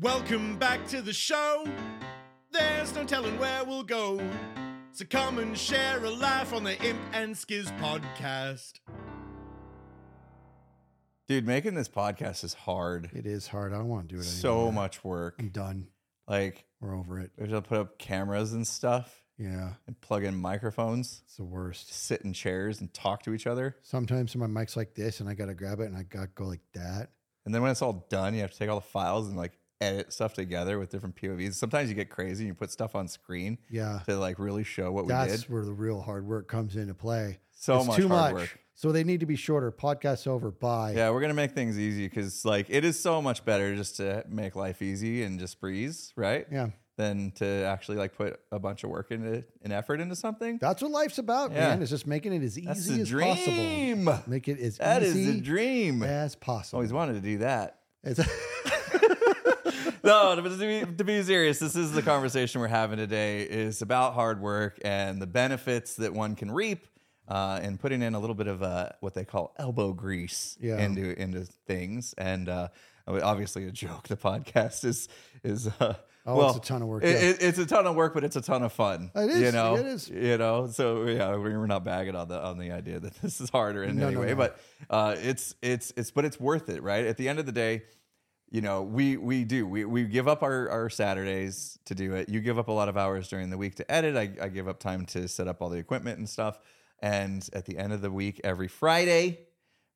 Welcome back to the show. There's no telling where we'll go. So come and share a laugh on the Imp and Skizz podcast. Dude, making this podcast is hard. It is hard. I don't want to do it anymore. So much work. I'm done. Like, We're over it. we have to put up cameras and stuff Yeah, and plug in microphones, it's the worst. sit in chairs and talk to each other. Sometimes my mic's like this, and I gotta grab it, and I gotta go like that. And then when it's all done, you have to take all the files and like edit stuff together with different POVs. Sometimes you get crazy and you put stuff on screen Yeah, to like really show what we did. that's where the real hard work comes into play. So it's much too hard much. work. So they need to be shorter. Podcasts over. Bye. Yeah, we're gonna make things easy because like it is so much better just to make life easy and just breeze, right? Yeah. Than to actually like put a bunch of work into and effort into something. That's what life's about, Yeah. man. Is just making it as That's easy as dream. possible. Make it as That is easy the dream. as possible. Always wanted to do that. No, to be, to be serious, this is the conversation we're having today. is about hard work and the benefits that one can reap, uh, and putting in a little bit of uh, what they call elbow grease Yeah. into into things. And uh, obviously, a joke. The podcast is is uh, Oh, well, it's a ton of work, it- yeah. it- it's a ton of work, but it's a ton of fun. It is, You know, it is. You know, so yeah, we're not bagging on the on the idea that this is harder in No, any no, way, no. but uh, it's it's it's but it's worth it, right? At the end of the day, you know, we we do we we give up our our Saturdays to do it. You give up a lot of hours during the week to edit. I, I give up time to set up all the equipment and stuff. And at the end of the week, every Friday,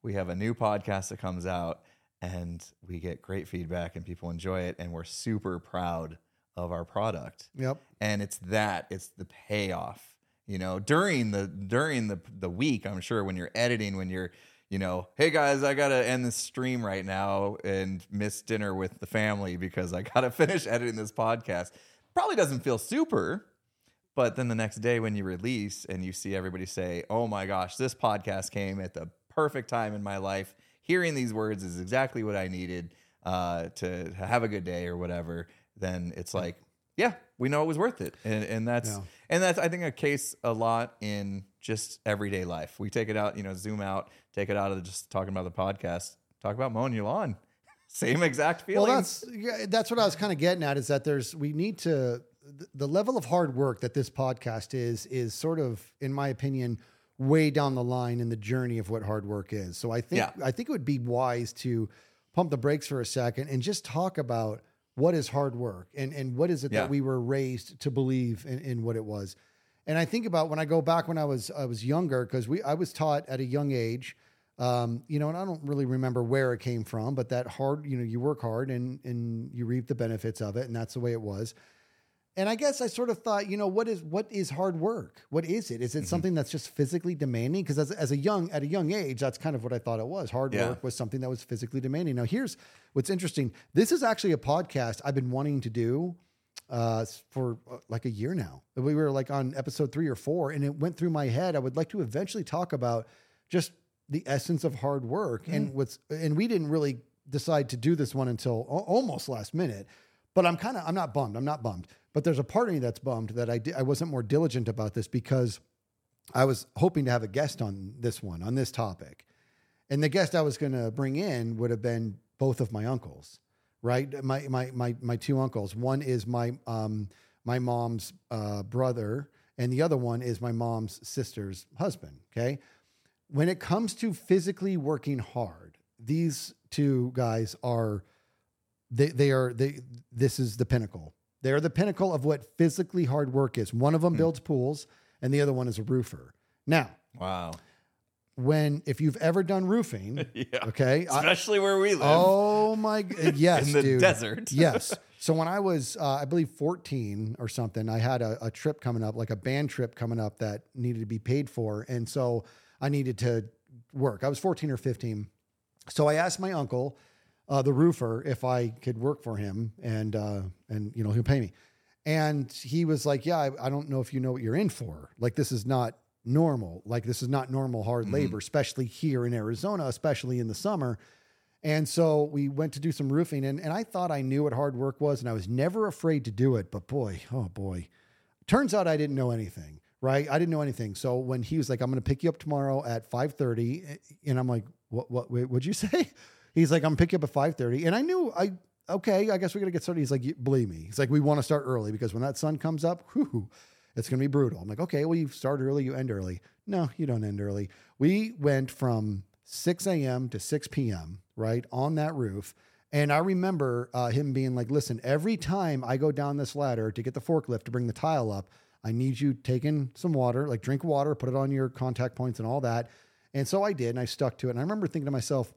we have a new podcast that comes out, and we get great feedback, and people enjoy it, and we're super proud of our product yep. and it's that it's the payoff you know during the during the the week i'm sure when you're editing when you're you know hey guys i gotta end this stream right now and miss dinner with the family because i gotta finish editing this podcast probably doesn't feel super but then the next day when you release and you see everybody say oh my gosh this podcast came at the perfect time in my life hearing these words is exactly what i needed uh, to have a good day or whatever then it's like yeah we know it was worth it and, and that's Yeah. and that's i think a case a lot in just everyday life we take it out you know zoom out take it out of just talking about the podcast talk about mowing your lawn same exact feeling Well, that's yeah, that's what I was kind of getting at is that there's we need to th- the level of hard work that this podcast is is sort of, in my opinion, way down the line in the journey of what hard work is. So I think Yeah. I think it would be wise to pump the brakes for a second and just talk about what is hard work and and what is it Yeah. that we were raised to believe in, in what it was. And I think about when I go back when I was I was younger because we I was taught at a young age um, you know, and I don't really remember where it came from, but that hard, you know, you work hard and and you reap the benefits of it, and that's the way it was. And I guess I sort of thought, you know, what is what is hard work? What is it? Is it something that's just physically demanding? Because as, as a young at a young age, that's kind of what I thought it was. Hard Yeah. work was something that was physically demanding. Now, here's what's interesting. This is actually a podcast I've been wanting to do uh, for uh, like a year now. We were like on episode three or four, and it went through my head. I would like to eventually talk about just the essence of hard work and what's. And we didn't really decide to do this one until a- almost last minute. But I'm kind of I'm not bummed. I'm not bummed. But there's a part of me that's bummed that I di- I wasn't more diligent about this because I was hoping to have a guest on this one on this topic. And the guest I was going to bring in would have been both of my uncles, right? My my my my two uncles. One is my um my mom's uh, brother, and the other one is my mom's sister's husband. Okay, when it comes to physically working hard, these two guys are they they are they this is the pinnacle. They are the pinnacle of what physically hard work is. One of them builds pools, and the other one is a roofer. Now, wow when if you've ever done roofing, yeah okay, I- especially where we live oh my, yes, in the dude. desert yes. So when I was, uh, I believe, 14 or something, I had a, a trip coming up, like a band trip coming up that needed to be paid for. And so I needed to work. I was 14 or 15. So I asked my uncle, uh, the roofer, if I could work for him and, uh, and, you know, he'll pay me. And he was like, yeah, I, I don't know if you know what you're in for. Like, this is not normal. Like, this is not normal hard mm-hmm. labor, especially here in Arizona, especially in the summer. And so we went to do some roofing, and, and I thought I knew what hard work was, and I was never afraid to do it. But boy, oh boy, turns out I didn't know anything. Right, I didn't know anything. So when he was like, "I'm going to pick you up tomorrow at 5:30," eh, and I'm like, "What? What? Wait, what'd you say?" He's like, "I'm picking you up at 5:30," and I knew I okay, I guess we got to get started. He's like, "You- believe me. He's like, we want to start early because when that sun comes up, whew, it's going to be brutal. I'm like, okay, well, you start early, you end early. No, you don't end early. We went from 6 a.m. to 6 p.m., right, on that roof. And I remember uh, him being like, listen, every time I go down this ladder to get the forklift to bring the tile up, I need you taking some water, like drink water, put it on your contact points and all that. And so I did, and I stuck to it. And I remember thinking to myself,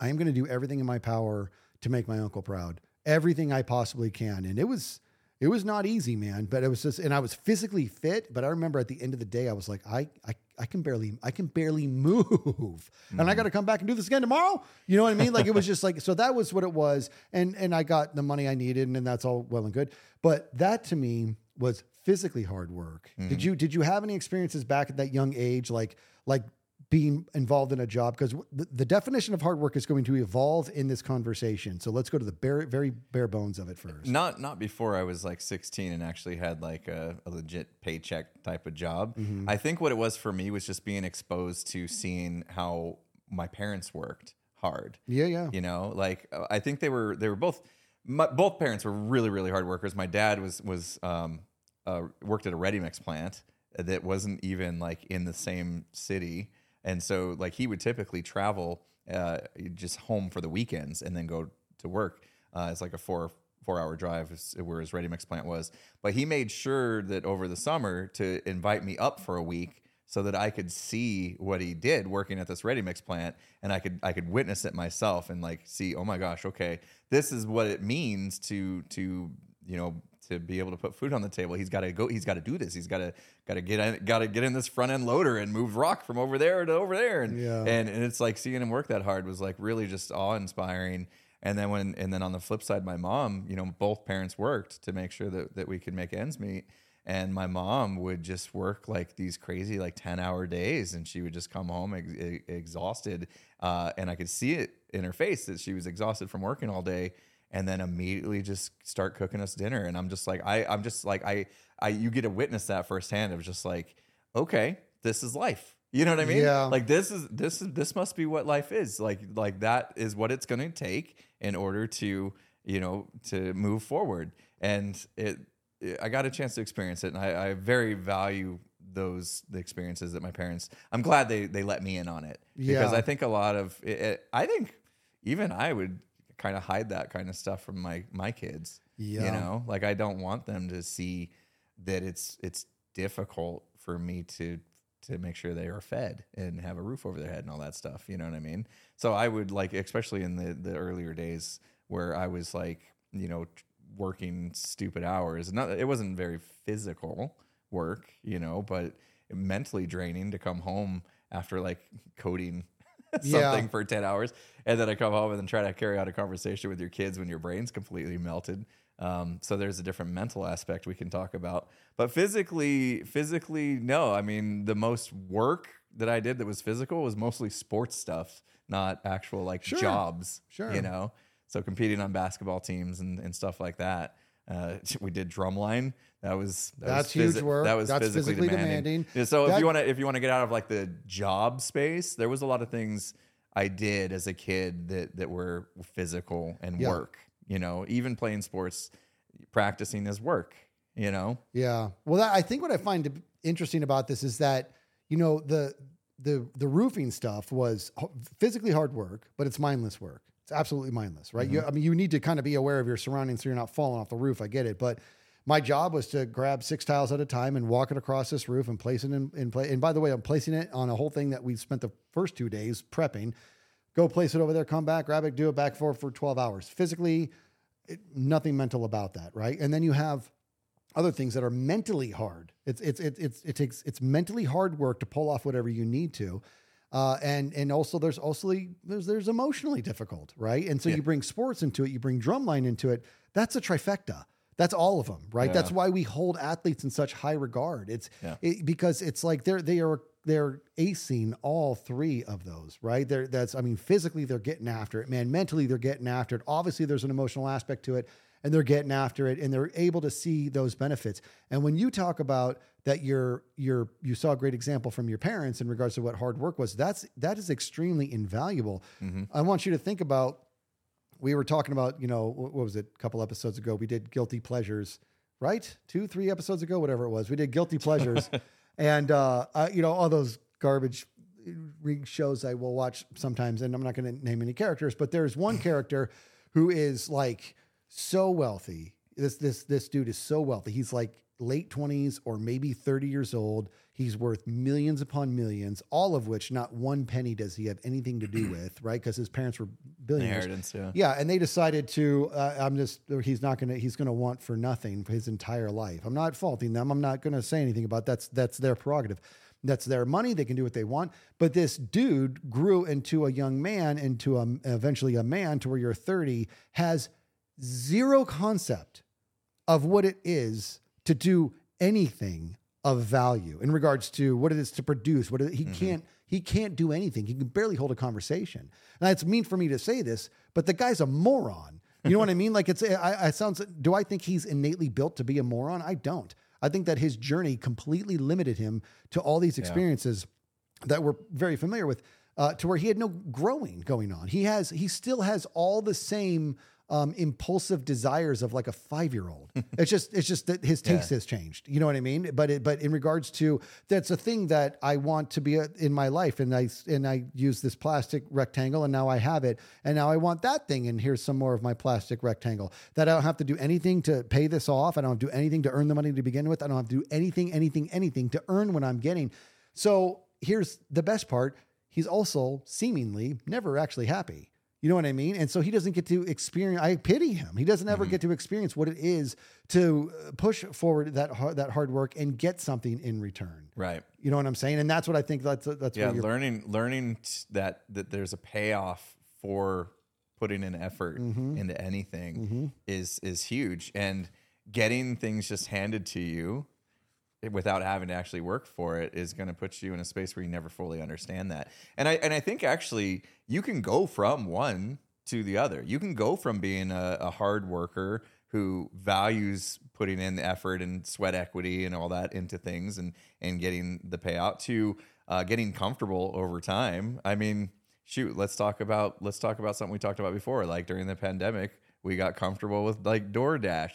I am going to do everything in my power to make my uncle proud. Everything I possibly can. And it was it was not easy, man, but it was just and I was physically fit, but I remember at the end of the day I was like I I I can barely I can barely move. And I mm. got to come back and do this again tomorrow. You know what I mean? Like it was just like so that was what it was and and I got the money I needed and, and that's all well and good. But that to me was physically hard work. Did mm-hmm. you did you have any experiences back at that young age like like being involved in a job because the, the definition of hard work is going to evolve in this conversation. So let's go to the bare, very bare bones of it first. Not not before I was like 16 and actually had like a, a legit paycheck type of job. Mm-hmm. I think what it was for me was just being exposed to seeing how my parents worked hard. Yeah, yeah. You know, like uh, I think they were they were both my, both parents were really really hard workers. My dad was was um, uh, worked at a ready mix plant that wasn't even like in the same city, and so like he would typically travel uh, just home for the weekends and then go to work. Uh, it's like a four four hour drive where his ready mix plant was, but he made sure that over the summer to invite me up for a week so that I could see what he did working at this ready mix plant and I could I could witness it myself and like see oh my gosh okay this is what it means to to you know to be able to put food on the table. He's got to go he's got to do this. He's got to got to get in, got to get in this front end loader and move rock from over there to over there. And Yeah. and, and it's like seeing him work that hard was like really just awe inspiring and then when and then on the flip side my mom you know both parents worked to make sure that that we could make ends meet. And my mom would just work like these crazy like 10 hour days and she would just come home ex- e- exhausted. Uh, and i could see it in her face that she was exhausted from working all day and then immediately just start cooking us dinner. And i'm just like i i'm just like i i you get to witness that firsthand of just like okay this is life. You know what i mean? Yeah. like this is this is this must be what life is. Like like that is what it's going to take in order to you know to move forward. And it, it- i got a chance to experience it and i, I very value those the experiences that my parents i'm glad they they let me in on it. Because Yeah. i think a lot of it, it- i think even i would kind of hide that kind of stuff from my my kids Yeah. you know like i don't want them to see that it's it's difficult for me to to make sure they are fed and have a roof over their head and all that stuff you know what i mean so i would like especially in the the earlier days where i was like you know working stupid hours not it wasn't very physical work you know but mentally draining to come home after like coding something Yeah. for 10 hours and then i come home and then try to carry out a conversation with your kids when your brain's completely melted um, so there's a different mental aspect we can talk about but physically physically no i mean the most work that i did that was physical was mostly sports stuff not actual like Sure. jobs Sure. you know so competing on basketball teams and, and stuff like that uh, we did drumline that was that That's was huge work. that was That's physically, physically demanding, demanding. So if you want to if you want to get out of like the job space there was a lot of things i did as a kid that that were physical and Yeah. work you know even playing sports practicing is work you know Yeah. Well, that, I think what I find interesting about this is that you know the the the roofing stuff was physically hard work, but it's mindless work. It's absolutely mindless, right? You, mm-hmm. I mean, you need to kind of be aware of your surroundings so you're not falling off the roof. I get it, but my job was to grab six tiles at a time and walk it across this roof and place it in, in place. And by the way, I'm placing it on a whole thing that we spent the first two days prepping. Go place it over there, come back, grab it, do it back for for 12 hours. Physically, it, nothing mental about that, right? And then you have other things that are mentally hard. It's it's it, it's it takes it's mentally hard work to pull off whatever you need to. Uh, and and also there's also there's there's emotionally difficult, right? And so Yeah. you bring sports into it, you bring drumline into it. That's a trifecta. That's all of them, right? Yeah. That's why we hold athletes in such high regard. It's Yeah. it, because it's like they're they are they're acing all three of those, right? They're that's I mean physically they're getting after it, man. Mentally they're getting after it. Obviously there's an emotional aspect to it, and they're getting after it, and they're able to see those benefits. And when you talk about that, you're you're you saw a great example from your parents in regards to what hard work was. That's that is extremely invaluable. I want you to think about we were talking about, you know, what was it? A couple episodes ago, we did guilty pleasures, right? Two, three episodes ago, whatever it was. We did guilty pleasures, and uh, uh, you know, all those garbage re- shows I will watch sometimes, and I'm not going to name any characters, but there's one character who is like so wealthy. This this this dude is so wealthy. He's like late 20s or maybe 30 years old. He's worth millions upon millions, all of which not one penny does he have anything to do with, right? Because his parents were billionaires. Inheritance, yeah. Yeah, and they decided to. Uh, I'm just. He's not gonna. He's gonna want for nothing for his entire life. I'm not faulting them. I'm not gonna say anything about that's. That's their prerogative. That's their money. They can do what they want. But this dude grew into a young man, into a eventually a man, to where you're 30, has zero concept of what it is to do anything of value in regards to what it is to produce. What it, he can't he can't do anything. He can barely hold a conversation. Now it's mean for me to say this, but the guy's a moron. You know what I mean? Like it's I, I sounds. Do I think he's innately built to be a moron? I don't. I think that his journey completely limited him to all these experiences that we're very familiar with, uh, to where he had no growing going on. He has, he still has all the same um, impulsive desires of like a five year old. it's just, it's just that his taste has changed. You know what I mean? But it, but in regards to that's a thing that I want to be a, in my life, and I and I use this plastic rectangle, and now I have it, and now I want that thing, and here's some more of my plastic rectangle that I don't have to do anything to pay this off. I don't have to do anything to earn the money to begin with. I don't have to do anything, anything, anything to earn what I'm getting. So here's the best part. He's also seemingly never actually happy. You know what I mean? And so he doesn't get to experience. I pity him. He doesn't ever get to experience what it is to uh, push forward that hard, that hard work and get something in return. Right. You know what I'm saying? And that's what I think. That's that's Yeah, learning learning that that there's a payoff for putting an effort Mm-hmm. into anything is is huge, and getting things just handed to you without having to actually work for it is going to put you in a space where you never fully understand that. And I and I think actually you can go from one to the other. You can go from being a, a hard worker who values putting in the effort and sweat equity and all that into things and and getting the payout to uh, getting comfortable over time. I mean, shoot, let's talk about let's talk about something we talked about before. Like during the pandemic, we got comfortable with like DoorDash.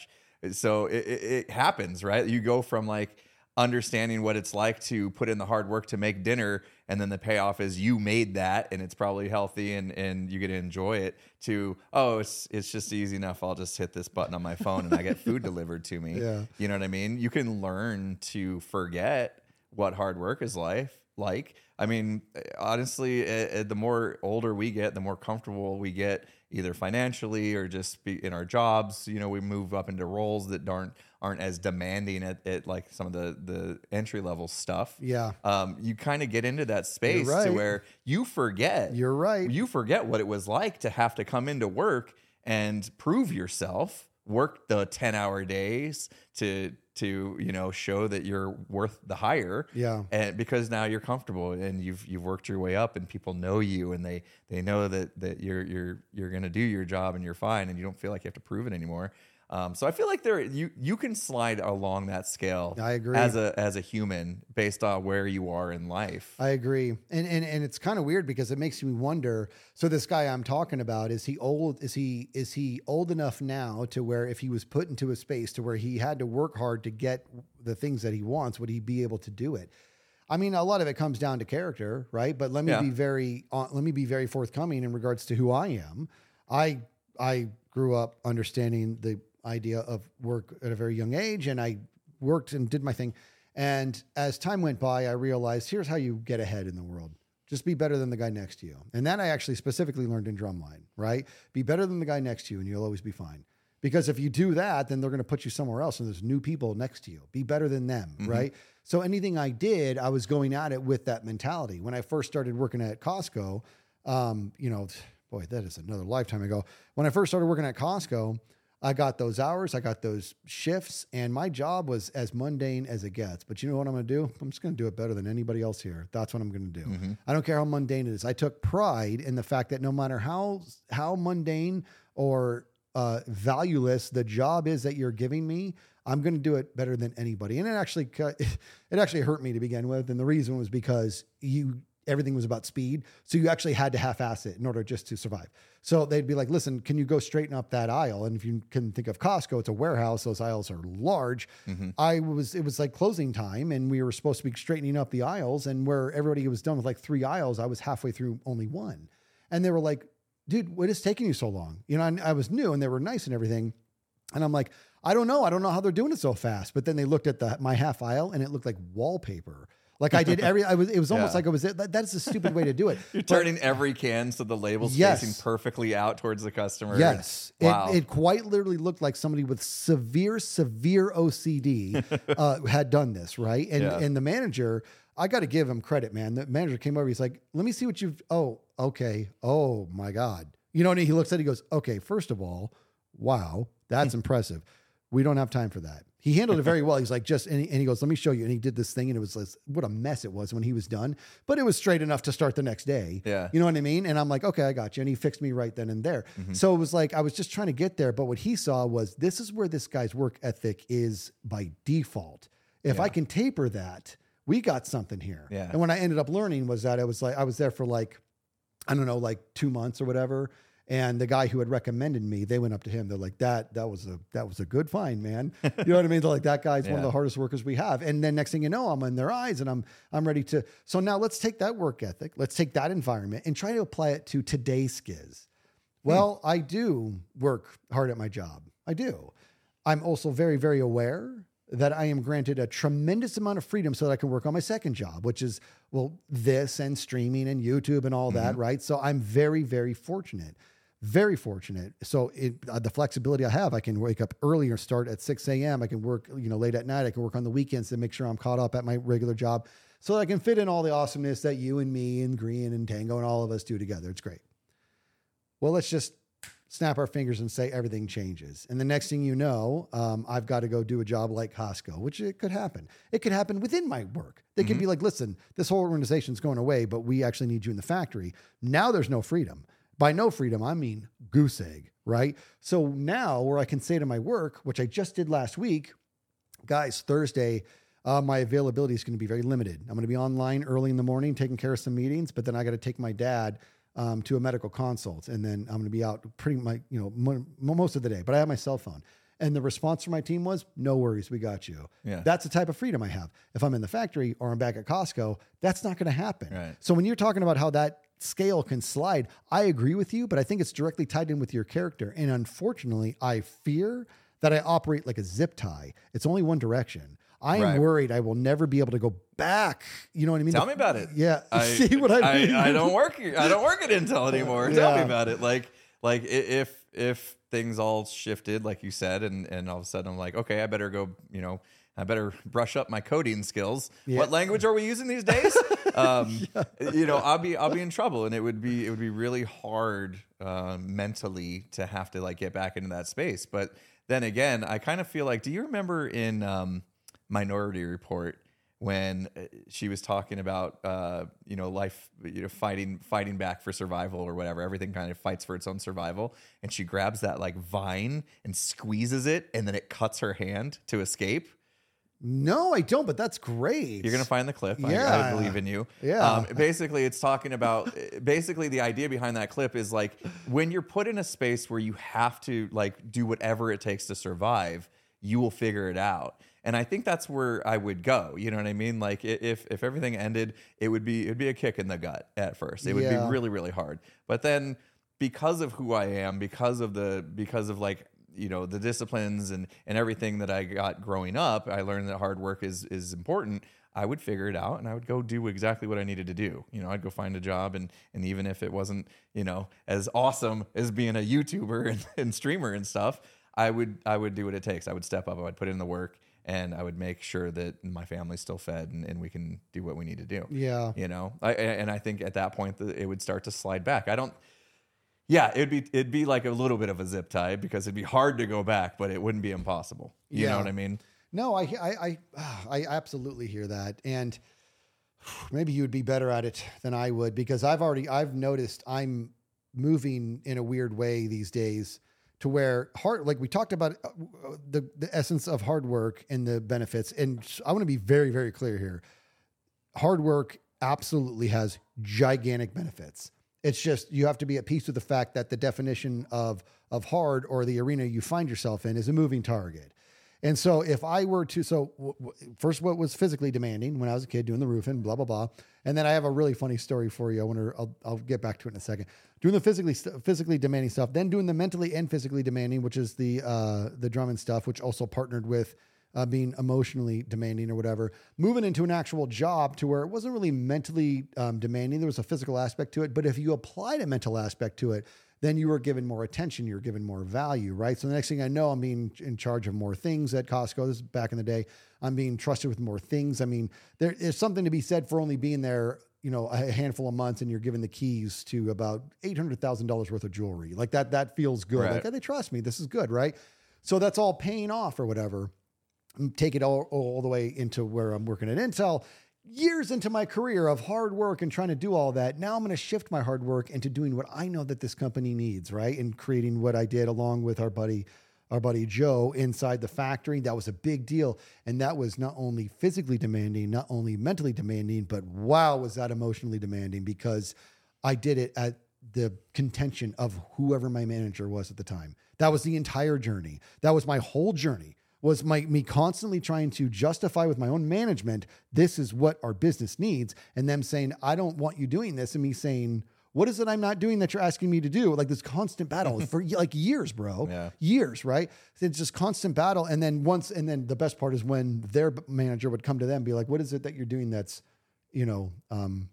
So it, it, it happens, right? You go from like understanding what it's like to put in the hard work to make dinner and then the payoff is you made that and it's probably healthy and and you get to enjoy it to oh it's it's just easy enough. I'll just hit this button on my phone and I get food delivered to me. Yeah. you know what I mean? You can learn to forget what hard work is life like I mean honestly uh, uh, the more older we get the more comfortable we get either financially or just be in our jobs you know we move up into roles that aren't aren't as demanding at, at like some of the the entry level stuff Yeah. um, you kind of get into that space right. to where you forget You're right. you forget what it was like to have to come into work and prove yourself work the 10 hour days to to you know show that you're worth the hire Yeah. and because now you're comfortable and you've you've worked your way up and people know you and they they know that that you're you're you're going to do your job and you're fine and you don't feel like you have to prove it anymore um, so I feel like there you you can slide along that scale. I agree. as a as a human based on where you are in life. I agree. And and and it's kind of weird because it makes me wonder. So this guy I'm talking about is he old is he is he old enough now to where if he was put into a space to where he had to work hard to get the things that he wants, would he be able to do it? I mean, a lot of it comes down to character, right? But let me Yeah. be very uh, let me be very forthcoming in regards to who I am. I I grew up understanding the idea of work at a very young age, and I worked and did my thing. And as time went by, I realized here's how you get ahead in the world. Just be better than the guy next to you. And that I actually specifically learned in drumline, right? Be better than the guy next to you, and you'll always be fine. Because if you do that, then they're going to put you somewhere else and there's new people next to you. Be better than them, right? So anything I did, I was going at it with that mentality. When I first started working at Costco, um, you know, boy, that is another lifetime ago. When I first started working at Costco, I got those hours, I got those shifts, and my job was as mundane as it gets. But you know what I'm going to do? I'm just going to do it better than anybody else here. That's what I'm going to do. I don't care how mundane it is. I took pride in the fact that no matter how how mundane or uh, valueless the job is that you're giving me, I'm going to do it better than anybody. And it actually cut- it actually hurt me to begin with, and the reason was because you everything was about speed. So you actually had to half-ass it in order just to survive. So they'd be like, "Listen, can you go straighten up that aisle?" And if you can think of Costco, it's a warehouse; those aisles are large. Mm-hmm. I was it was like closing time, and we were supposed to be straightening up the aisles, and where everybody was done with like three aisles, I was halfway through only one, and they were like, "Dude, what is taking you so long?" You know, and I was new, and they were nice and everything. And I'm like, I don't know. I don't know how they're doing it so fast. But then they looked at the my half aisle and it looked like wallpaper. Like I did every, I was, it was almost Yeah. like I was, that, that's a stupid way to do it. You're But- turning every can so the label's Yes. facing perfectly out towards the customer. Yes. Wow. It, it quite literally looked like somebody with severe, severe OCD uh, had done this, right? And Yeah. and the manager, I got to give him credit, man. The manager came over. He's like, "Let me see what you've." Oh, okay. Oh my god. You know, and he looks at. it, He goes, "Okay. First of all, wow, that's impressive. We don't have time for that." He handled it very well. He's like, just, and he, and he goes, let me show you. And he did this thing, and it was this, what a mess it was when he was done, but it was straight enough to start the next day. Yeah. You know what I mean? And I'm like, okay, I got you. And he fixed me right then and there. Mm-hmm. So it was like, I was just trying to get there. But what he saw was this is where this guy's work ethic is by default. If I can taper that, we got something here. Yeah. And what I ended up learning was that I was like, I was there for like, I don't know, like two months or whatever. And the guy who had recommended me, they went up to him. They're like, "That that was a that was a good find, man." You know what I mean? They're like, "That guy's one of the hardest workers we have." And then next thing you know, I'm in their eyes, and I'm I'm ready to. So now let's take that work ethic, let's take that environment, and try to apply it to today's Skizz. Hmm. Well, I do work hard at my job. I do. I'm also very very aware that I am granted a tremendous amount of freedom so that I can work on my second job, which is well this and streaming and YouTube and all that, mm-hmm. right? So I'm very very fortunate very fortunate. So it, uh, the flexibility I have, I can wake up earlier, start at 6 a.m. I can work, you know, late at night. I can work on the weekends to make sure I'm caught up at my regular job so that I can fit in all the awesomeness that you and me and Grian and Tango and all of us do together. It's great. Well, let's just snap our fingers and say everything changes. And the next thing you know, um, I've got to go do a job like Costco, which it could happen. It could happen within my work. They could be like, listen, this whole organization's going away, but we actually need you in the factory. Now there's no freedom. By no freedom, I mean goose egg, right? So now, where I can say to my work, which I just did last week, guys, Thursday, uh, my availability is going to be very limited. I'm going to be online early in the morning taking care of some meetings, but then I got to take my dad um, to a medical consult, and then I'm going to be out pretty much, you know, mo- most of the day. But I have my cell phone, and the response from my team was, "No worries, we got you." Yeah. That's the type of freedom I have. If I'm in the factory or I'm back at Costco, that's not going to happen. Right. So when you're talking about how that scale can slide, I agree with you, but I think it's directly tied in with your character. And unfortunately, I fear that I operate like a zip tie. It's only one direction. I am Right. worried I will never be able to go back. You know what I mean? Tell me about it. Yeah. I, See what I mean? I, don't work. I don't work at Intel anymore. Tell me about it. Like, like if if things all shifted, like you said, and and all of a sudden I'm like, okay, I better go. You know, I better brush up my coding skills. Yeah. What language are we using these days? um, You know, I'll be I'll be in trouble, and it would be it would be really hard uh, mentally to have to like get back into that space. But then again, I kind of feel like, do you remember in um, Minority Report? when uh, she was talking about uh, you know life you know fighting fighting back for survival or whatever everything kind of fights for its own survival and she grabs that like vine and squeezes it and then it cuts her hand to escape No, I don't, but that's great. you're gonna find the clip I- I, believe in you Yeah. um, basically it's talking about basically the idea behind that clip is like when you're put in a space where you have to like do whatever it takes to survive you will figure it out and I think that's where I would go. You know what I mean? Like if if everything ended, it would be it'd be a kick in the gut at first. It would Yeah. be really really hard. But then because of who I am, because of the because of like you know the disciplines and and everything that I got growing up, I learned that hard work is is important. I would figure it out and I would go do exactly what I needed to do. You know, I'd go find a job and and even if it wasn't, you know, as awesome as being a YouTuber and, and streamer and stuff, I would I would do what it takes. I would step up, I would put in the work and I would make sure that my family's still fed and, and we can do what we need to do. Yeah. You know, I, and I think at that point it would start to slide back. I don't, yeah, it'd be, it'd be like a little bit of a zip tie because it'd be hard to go back, but it wouldn't be impossible. You Yeah. know what I mean? No, I, I, I, ah, I absolutely hear that, and maybe you would be better at it than I would because I've already I've noticed I'm moving in a weird way these days to where hard like we talked about uh, the the essence of hard work and the benefits, and I want to be very very clear here. Hard work absolutely has gigantic benefits. It's just you have to be at peace with the fact that the definition of of hard or the arena you find yourself in is a moving target. And so if I were to, so w- w- first what was physically demanding when I was a kid doing the roofing, blah, blah, blah. And then I have a really funny story for you. I wonder, I'll, I'll get back to it in a second. Doing the physically, st- physically demanding stuff, then doing the mentally and physically demanding, which is the, uh, the drum and stuff, which also partnered with uh, being emotionally demanding or whatever, moving into an actual job to where it wasn't really mentally um, demanding. There was a physical aspect to it, but if you applied a mental aspect to it, then you were given more attention, you're given more value, right? So the next thing I know, I'm being in charge of more things at Costco. This is back in the day. I'm being trusted with more things. I mean, there is something to be said for only being there, you know, a handful of months and you're given the keys to about eight hundred thousand dollars worth of jewelry. Like that, that feels good. Right. Like, oh, they trust me. This is good, right? So that's all paying off or whatever. Take it all, all the way into where I'm working at Intel years into my career of hard work and trying to do all that, now I'm going to shift my hard work into doing what I know that this company needs, right? And creating what I did along with our buddy, our buddy Joe inside the factory. That was a big deal. And that was not only physically demanding, not only mentally demanding, but wow, was that emotionally demanding because I did it at the contention of whoever my manager was at the time. That was the entire journey. That was my whole journey was my me constantly trying to justify with my own management this is what our business needs and them saying I don't want you doing this and me saying what is it I'm not doing that you're asking me to do? Like this constant battle for like years bro. Yeah. years right? It's just constant battle and then once and then the best part is when their manager would come to them and be like what is it that you're doing that's you know um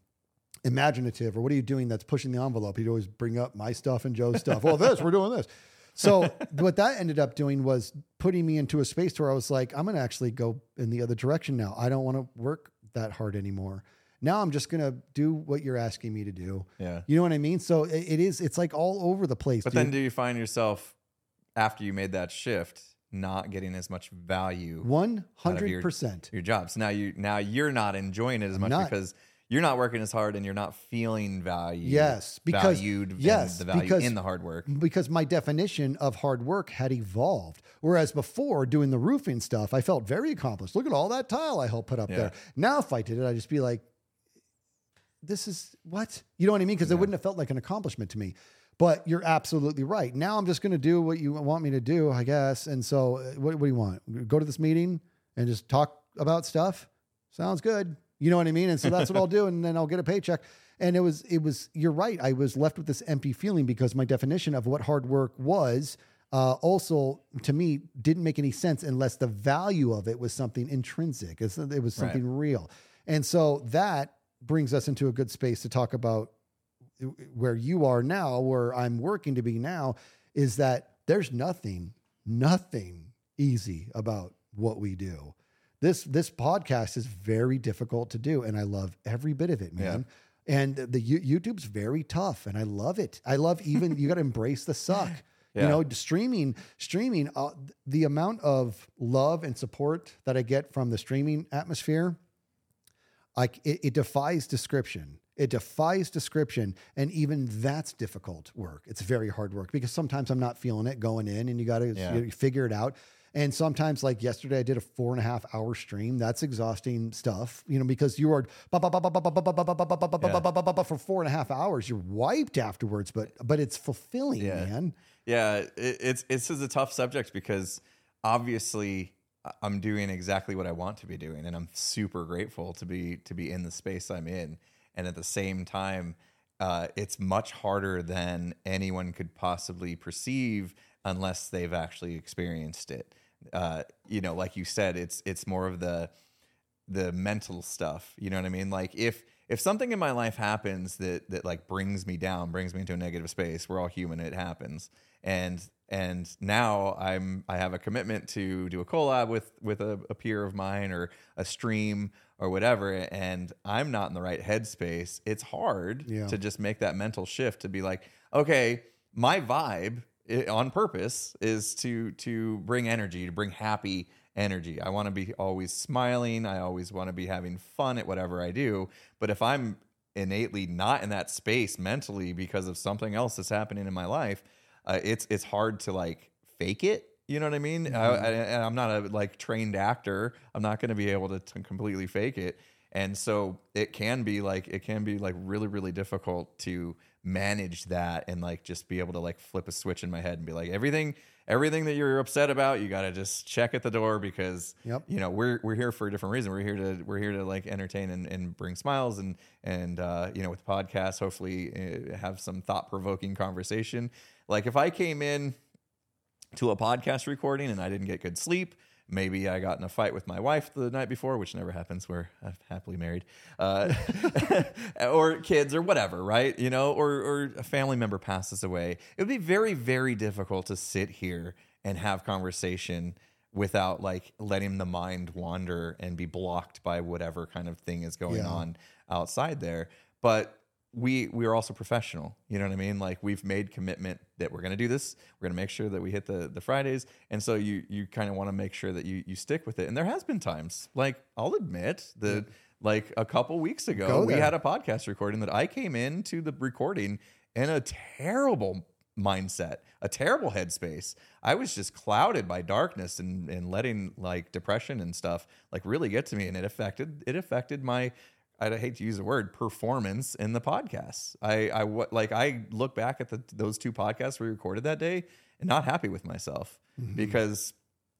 imaginative or what are you doing that's pushing the envelope? He'd always bring up my stuff and joe's stuff. Well this we're doing this so what that ended up doing was putting me into a space where I was like, I'm going to actually go in the other direction now. I don't want to work that hard anymore. Now I'm just going to do what you're asking me to do. Yeah. You know what I mean? So it, it is, it's like all over the place. But dude. then do you find yourself after you made that shift not getting as much value 100%. your job? So now you now you're not enjoying it as much not. because you're not working as hard and you're not feeling value. Yes, because- valued yes, the value because- in the hard work. because my definition of hard work had evolved. Whereas before doing the roofing stuff, I felt very accomplished. Look at all that tile I helped put up Yeah. there. Now, if I did it, I'd just be like, this is what? You know what I mean? Because it wouldn't have felt like an accomplishment to me. But you're absolutely right. Now I'm just going to do what you want me to do, I guess. And so, uh, what, what do you want? Go to this meeting and just talk about stuff? Sounds good. You know what I mean? And so that's what I'll do. And then I'll get a paycheck. And it was, it was, you're right. I was left with this empty feeling because my definition of what hard work was uh, also to me didn't make any sense unless the value of it was something intrinsic. It's, it was something real. And so that brings us into a good space to talk about where you are now, where I'm working to be now, is that there's nothing, nothing easy about what we do. This this podcast is very difficult to do, and I love every bit of it, man. And the YouTube's very tough, and I love it. I love even you got to embrace the suck. You know, streaming, streaming. Uh, the amount of love and support that I get from the streaming atmosphere like it, it defies description. It defies description. And even that's difficult work. It's very hard work because sometimes I'm not feeling it going in and you got to Yeah. figure it out. And sometimes, like yesterday, I did a four and a half hour stream. That's exhausting stuff, you know, because you are for four and a half hours. You're wiped afterwards, but but it's fulfilling, Yeah. man. Yeah, it, it's it's is a tough subject because obviously I'm doing exactly what I want to be doing, and I'm super grateful to be to be in the space I'm in. And at the same time, uh, it's much harder than anyone could possibly perceive unless they've actually experienced it. Uh, you know, like you said, it's it's more of the the mental stuff. You know what I mean? Like if if something in my life happens that that like brings me down, brings me into a negative space, we're all human, it happens. And and now I'm I have a commitment to do a collab with with a, a peer of mine or a stream or whatever, and I'm not in the right headspace. It's hard Yeah. to just make that mental shift to be like, okay, my vibe on purpose is to to bring energy, to bring happy energy. I want to be always smiling. I always want to be having fun at whatever I do. But if I'm innately not in that space mentally because of something else that's happening in my life, uh, it's it's hard to like fake it. You know what I mean? I, I, and I'm not a like trained actor. I'm not going to be able to, to completely fake it. and so it can be like it can be like really really difficult to manage that and like just be able to like flip a switch in my head and be like everything everything that you're upset about you got to just check at the door because Yep. you know we're we're here for a different reason we're here to we're here to like entertain and, and bring smiles and and uh, you know with podcasts hopefully uh, have some thought-provoking conversation like if i came in to a podcast recording and i didn't get good sleep maybe i got in a fight with my wife the night before which never happens we're happily married uh, or kids or whatever right? You know or or a family member passes away. It would be very very difficult to sit here and have conversation without like letting the mind wander and be blocked by whatever kind of thing is going Yeah. on outside there. But we we are also professional you know what i mean? Like we've made commitment that we're going to do this we're going to make sure that we hit the the fridays and so you you kind of want to make sure that you you stick with it. And there has been times like i'll admit that like a couple weeks ago we had a podcast recording that i came into the recording in a terrible mindset a terrible headspace. I was just clouded by darkness and and letting like depression and stuff like really get to me and it affected it affected my I hate to use the word performance in the podcast. I, I wa- like I look back at the those two podcasts we recorded that day and not happy with myself mm-hmm. because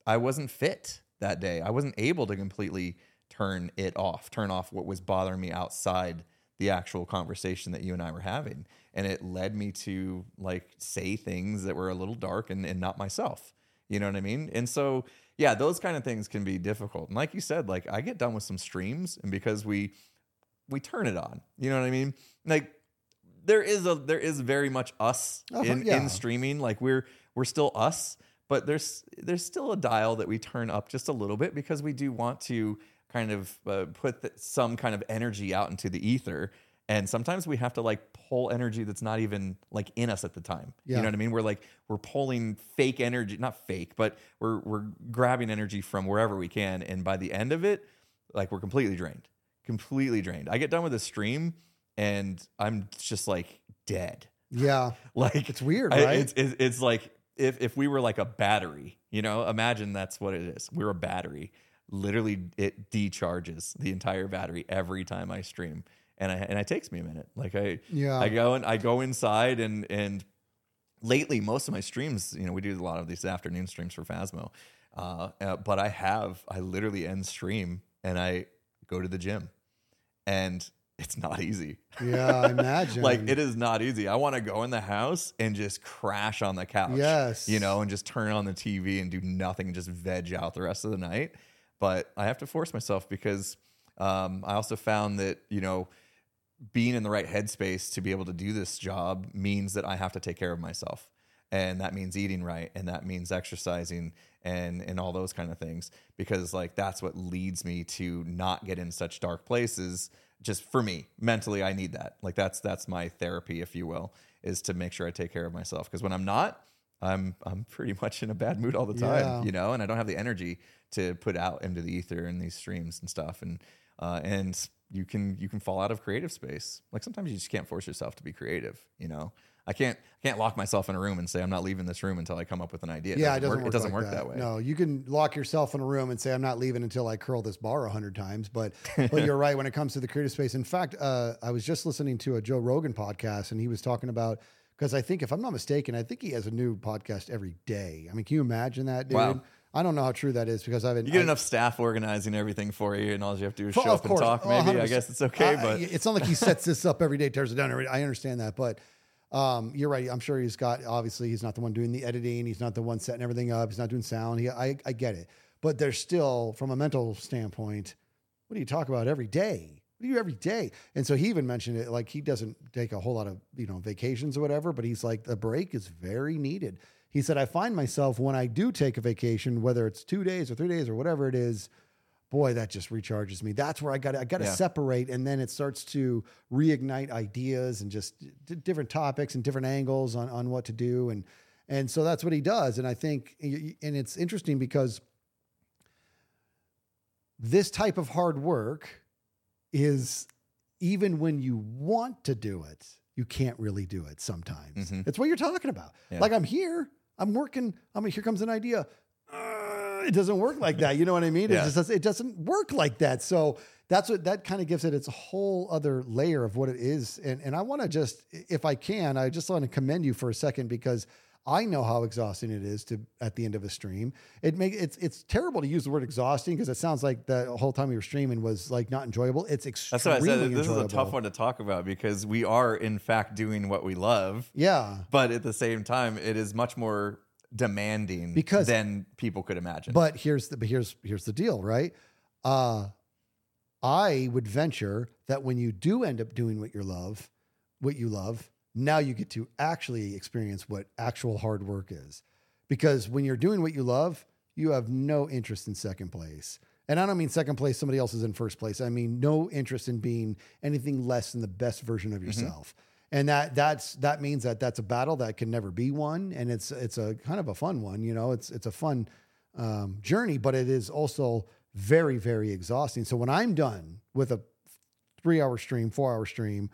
I wasn't fit that day. I wasn't able to completely turn it off, turn off what was bothering me outside the actual conversation that you and I were having. And it led me to like say things that were a little dark and, and not myself. You know what I mean? And so, yeah, those kind of things can be difficult. And like you said, like I get done with some streams and because we we turn it on. You know what I mean? Like there is a there is very much us Oh, in, yeah. in streaming. Like we're we're still us, but there's there's still a dial that we turn up just a little bit because we do want to kind of uh, put th- some kind of energy out into the ether. And sometimes we have to like pull energy that's not even like in us at the time. Yeah. You know what I mean? We're like we're pulling fake energy, not fake, but we're we're grabbing energy from wherever we can. And by the end of it, like we're completely drained completely drained. I get done with a stream and I'm just like dead. Yeah. Like It's weird, I- right? it's, it's it's like if if we were like a battery, you know, imagine that's what it is. We're a battery. Literally, it decharges the entire battery every time I stream, and I and it takes me a minute. Like I Yeah. I go and I go inside and and lately most of my streams, you know, we do a lot of these afternoon streams for Phasmo, uh, uh, but I have I literally end stream and I go to the gym, and it's not easy. Yeah, I imagine. like it is not easy. I want to go in the house and just crash on the couch. Yes. you know, and just turn on the TV and do nothing and just veg out the rest of the night. But I have to force myself because um, I also found that you know being in the right headspace to be able to do this job means that I have to take care of myself. And that means eating right and that means exercising and and all those kind of things because like that's what leads me to not get in such dark places just for me mentally I need that. Like that's that's my therapy if you will is to make sure I take care of myself because when I'm not I'm I'm pretty much in a bad mood all the time, Yeah. you know, and I don't have the energy to put out into the ether and these streams and stuff and uh, and you can you can fall out of creative space. Like sometimes you just can't force yourself to be creative. You know, I can't I can't lock myself in a room and say I'm not leaving this room until I come up with an idea. yeah, it doesn't work. work. it doesn't like work that. way. No, you can lock yourself in a room and say, "I'm not leaving until I curl this bar a hundred times." But but you're right when it comes to the creative space. In fact, uh, I was just listening to a Joe Rogan podcast, and he was talking about because I think, if I'm not mistaken, I think he has a new podcast every day. I mean, can you imagine that, dude? Wow. I don't know how true that is because I've been You get I- enough staff organizing everything for you, and all you have to do is show up and course. talk. Oh, Maybe I 100%. guess it's okay, Uh, but it's not like he sets this up every day, tears it down every day. I understand that, but um, you're right. I'm sure he's got. Obviously, he's not the one doing the editing. He's not the one setting everything up. He's not doing sound. He, I, I get it, but there's still, from a mental standpoint, what do you talk about every day? What do you do every day? And so he even mentioned it. Like he doesn't take a whole lot of you know vacations or whatever, but he's like the break is very needed. He said, I find myself when I do take a vacation, whether it's two days or three days or whatever it is, boy, that just recharges me. That's where I got I got to Yeah. separate, and then it starts to reignite ideas and just d- different topics and different angles on on what to do, and and so that's what he does. And I think, and it's interesting because this type of hard work is even when you want to do it, you can't really do it sometimes. Mhm. It's what you're talking about. Yeah. Like I'm here, I'm working. I mean, here comes an idea. It doesn't work like that. You know what I mean? Yeah. It just doesn't, it doesn't work like that. So that's what that kind of gives it its whole other layer of what it is. And and I want to just, if I can, I just want to commend you for a second because I know how exhausting it is to at the end of a stream. It make it's it's terrible to use the word exhausting because it sounds like the whole time you were streaming was like not enjoyable. It's That's extremely what I said. This enjoyable. is a tough one to talk about because we are, in fact, doing what we love. Yeah. But at the same time, it is much more demanding Because- than people could imagine. But here's the but here's here's the deal, right? Uh I would venture that when you do end up doing what you love, what you love, now you get to actually experience what actual hard work is. Because when you're doing what you love, you have no interest in second place. And I don't mean second place, somebody else is in first place. I mean no interest in being anything less than the best version of yourself. And that that's that means that that's a battle that can never be won. And it's it's a kind of a fun one, you know, it's it's a fun um, journey, but it is also very, very exhausting. So when I'm done with a three hour stream, four hour stream,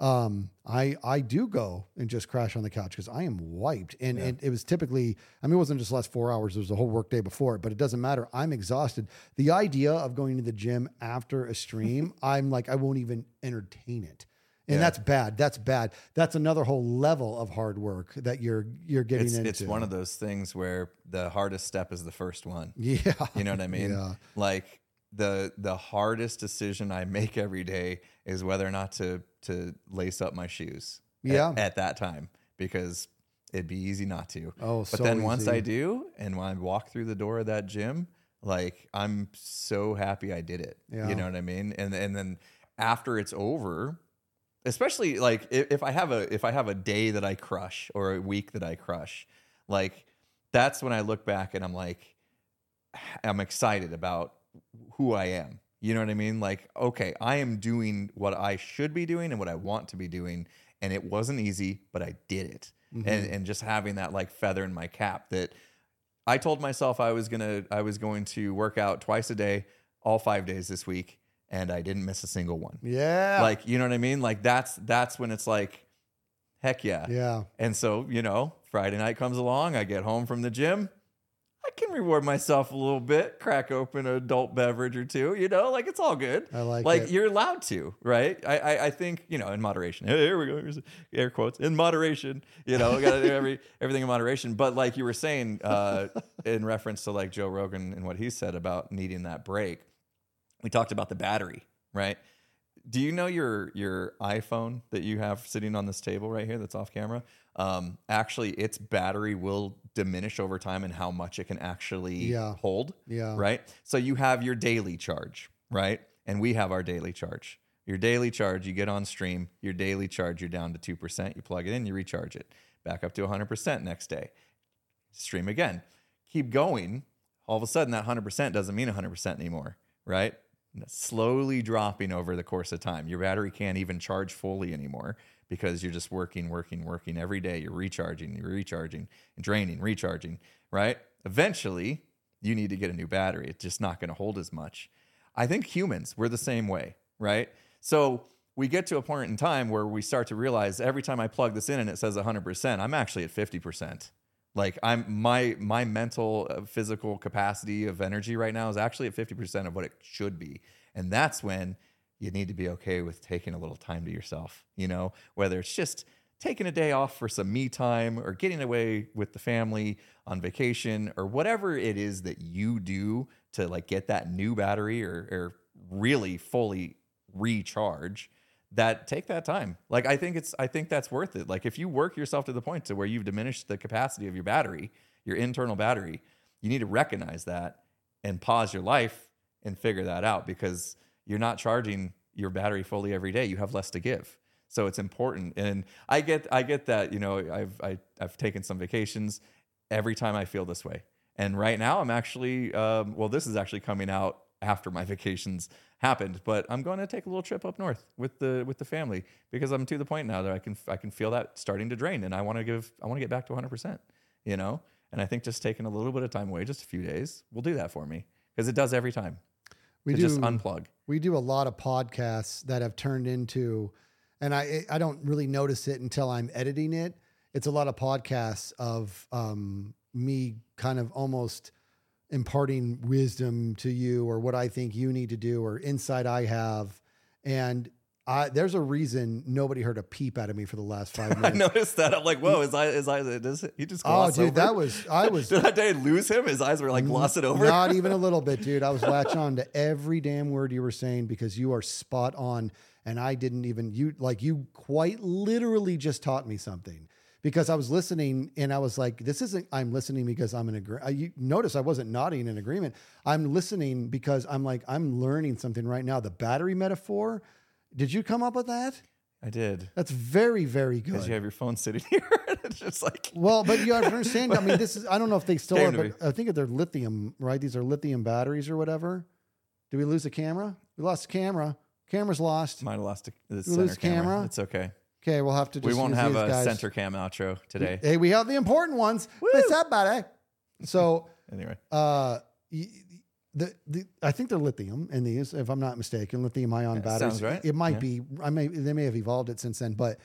um, I I do go and just crash on the couch because I am wiped. And, and it was typically, I mean, it wasn't just the last four hours, it was a whole work day before it, but it doesn't matter. I'm exhausted. The idea of going to the gym after a stream, I'm like, I won't even entertain it. And Yeah. that's bad. That's bad. That's another whole level of hard work that you're you're getting it's, into. it's one of those things where the hardest step is the first one. yeah. You know what I mean? Yeah. Like the the hardest decision I make every day is whether or not to to lace up my shoes. at- Yeah. At, that time because it'd be easy not to. Oh, but so then once. I do, and when I walk through the door of that gym, like I'm so happy I did it. Yeah. You know what I mean? And and then after it's over, especially like if, if I have a if I have a day that I crush or a week that I crush, like that's when I look back and I'm like, I'm excited about who I am. You know what I mean? Like, okay, I am doing what I should be doing and what I want to be doing. And it wasn't easy, but I did it. Mm-hmm. And and just having that like feather in my cap that I told myself I was gonna I was going to work out twice a day, all five days this week, and I didn't miss a single one. Yeah. Like, you know what I mean? Like that's that's when it's like, heck yeah. yeah. And so, you know, Friday night comes along, I get home from the gym. I can reward myself a little bit, crack open an adult beverage or two, you know, like it's all good. I like like it. you're allowed to, right? I, I I think, you know, in moderation. Hey, here we go. Here's air quotes. In moderation, you know, gotta do every everything in moderation. But like you were saying, uh, in reference to like Joe Rogan and what he said about needing that break, we talked about the battery, right? Do you know your your iPhone that you have sitting on this table right here that's off camera? Um, actually, its battery will diminish over time and how much it can actually Yeah. hold. Yeah. Right. So you have your daily charge, right? And we have our daily charge. Your daily charge, you get on stream, your daily charge, you're down to 2%. You plug it in, you recharge it. Back up to 100% next day. Stream again. Keep going. All of a sudden, that 100% doesn't mean 100% anymore, right? Slowly dropping over the course of time. Your battery can't even charge fully anymore because you're just working, working, working every day. You're recharging, you're recharging, and draining, recharging, right? Eventually, you need to get a new battery. It's just not going to hold as much. I think humans, we're the same way, right? So we get to a point in time where we start to realize every time I plug this in and it says 100%, I'm actually at 50%. Like I'm my my mental uh, physical capacity of energy right now is actually at 50% of what it should be. And that's when you need to be okay with taking a little time to yourself, you know, whether it's just taking a day off for some me time or getting away with the family on vacation or whatever it is that you do to like get that new battery or, or really fully recharge that take that time. Like i think it's i think that's worth it. Like if you work yourself to the point to where you've diminished the capacity of your battery your internal battery you need to recognize that and pause your life and figure that out because you're not charging your battery fully every day. You have less to give. So it's important. And i get i get that you know i've I, i've taken some vacations every time i feel this way. And right now i'm actually um, well this is actually coming out after my vacations happened but i'm going to take a little trip up north with the with the family because i'm to the point now that i can i can feel that starting to drain and i want to give i want to get back to 100% you know and i think just taking a little bit of time away just a few days will do that for me because it does every time We do just unplug we do a lot of podcasts that have turned into and I I don't really notice it until I'm editing it. It's a lot of podcasts of um, me kind of almost imparting wisdom to you or what I think you need to do or insight I have. And I, there's a reason nobody heard a peep out of me for the last five minutes. I noticed that. I'm like, whoa, his eyes, his eyes, does he just oh, dude, over? that was, I was Did I, did I lose him? His eyes were like glossing over. Not even a little bit, dude. I was latching on to every damn word you were saying because you are spot on. And I didn't even, you like, you quite literally just taught me something because I was listening and I was like, this isn't, I'm listening because I'm in agreement. You notice I wasn't nodding in agreement. I'm listening because I'm like, I'm learning something right now. The battery metaphor. Did you come up with that? I did. That's very, very good. Because you have your phone sitting here. it's just like, Well, but you have to understand. I mean, this is, I don't know if they still are, but I think they're lithium, right? These are lithium batteries or whatever. Do we lose the camera? We lost the camera. Camera's lost. might have lost the, center camera. camera? It's okay. Okay, we'll have to just We won't have a guys. center cam outro today. Hey, we have the important ones. What's up, buddy? So, Anyway, uh, the, the I think they're lithium in these, if I'm not mistaken, lithium ion Yeah, batteries. sounds right. It might Yeah. be. I may they may have evolved it since then, but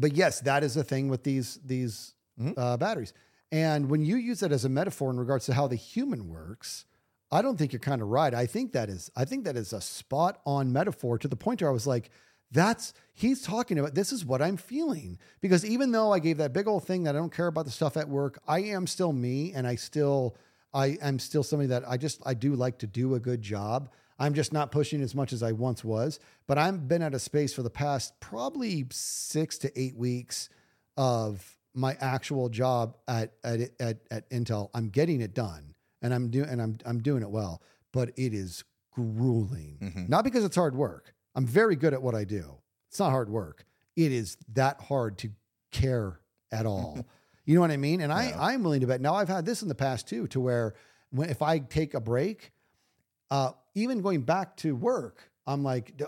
but yes, that is the thing with these these Mhm. uh, batteries. And when you use it as a metaphor in regards to how the human works, I don't think you're kind of right. I think that is I think that is a spot on metaphor to the point where I was like, that's he's talking about this is what I'm feeling. Because even though I gave that big old thing that I don't care about the stuff at work, I am still me and I still I am still somebody that I just I do like to do a good job. I'm just not pushing as much as I once was, but I've been at a space for the past probably 6 to 8 weeks of my actual job at at at, at Intel. I'm getting it done and I'm doing and I'm I'm doing it well, but it is grueling. Mhm. Not because it's hard work. I'm very good at what I do. It's not hard work. It is that hard to care at all. you know what I mean? And Yeah. I I'm willing to bet. Now I've had this in the past too, to where when if I take a break, uh, even going back to work, I'm like,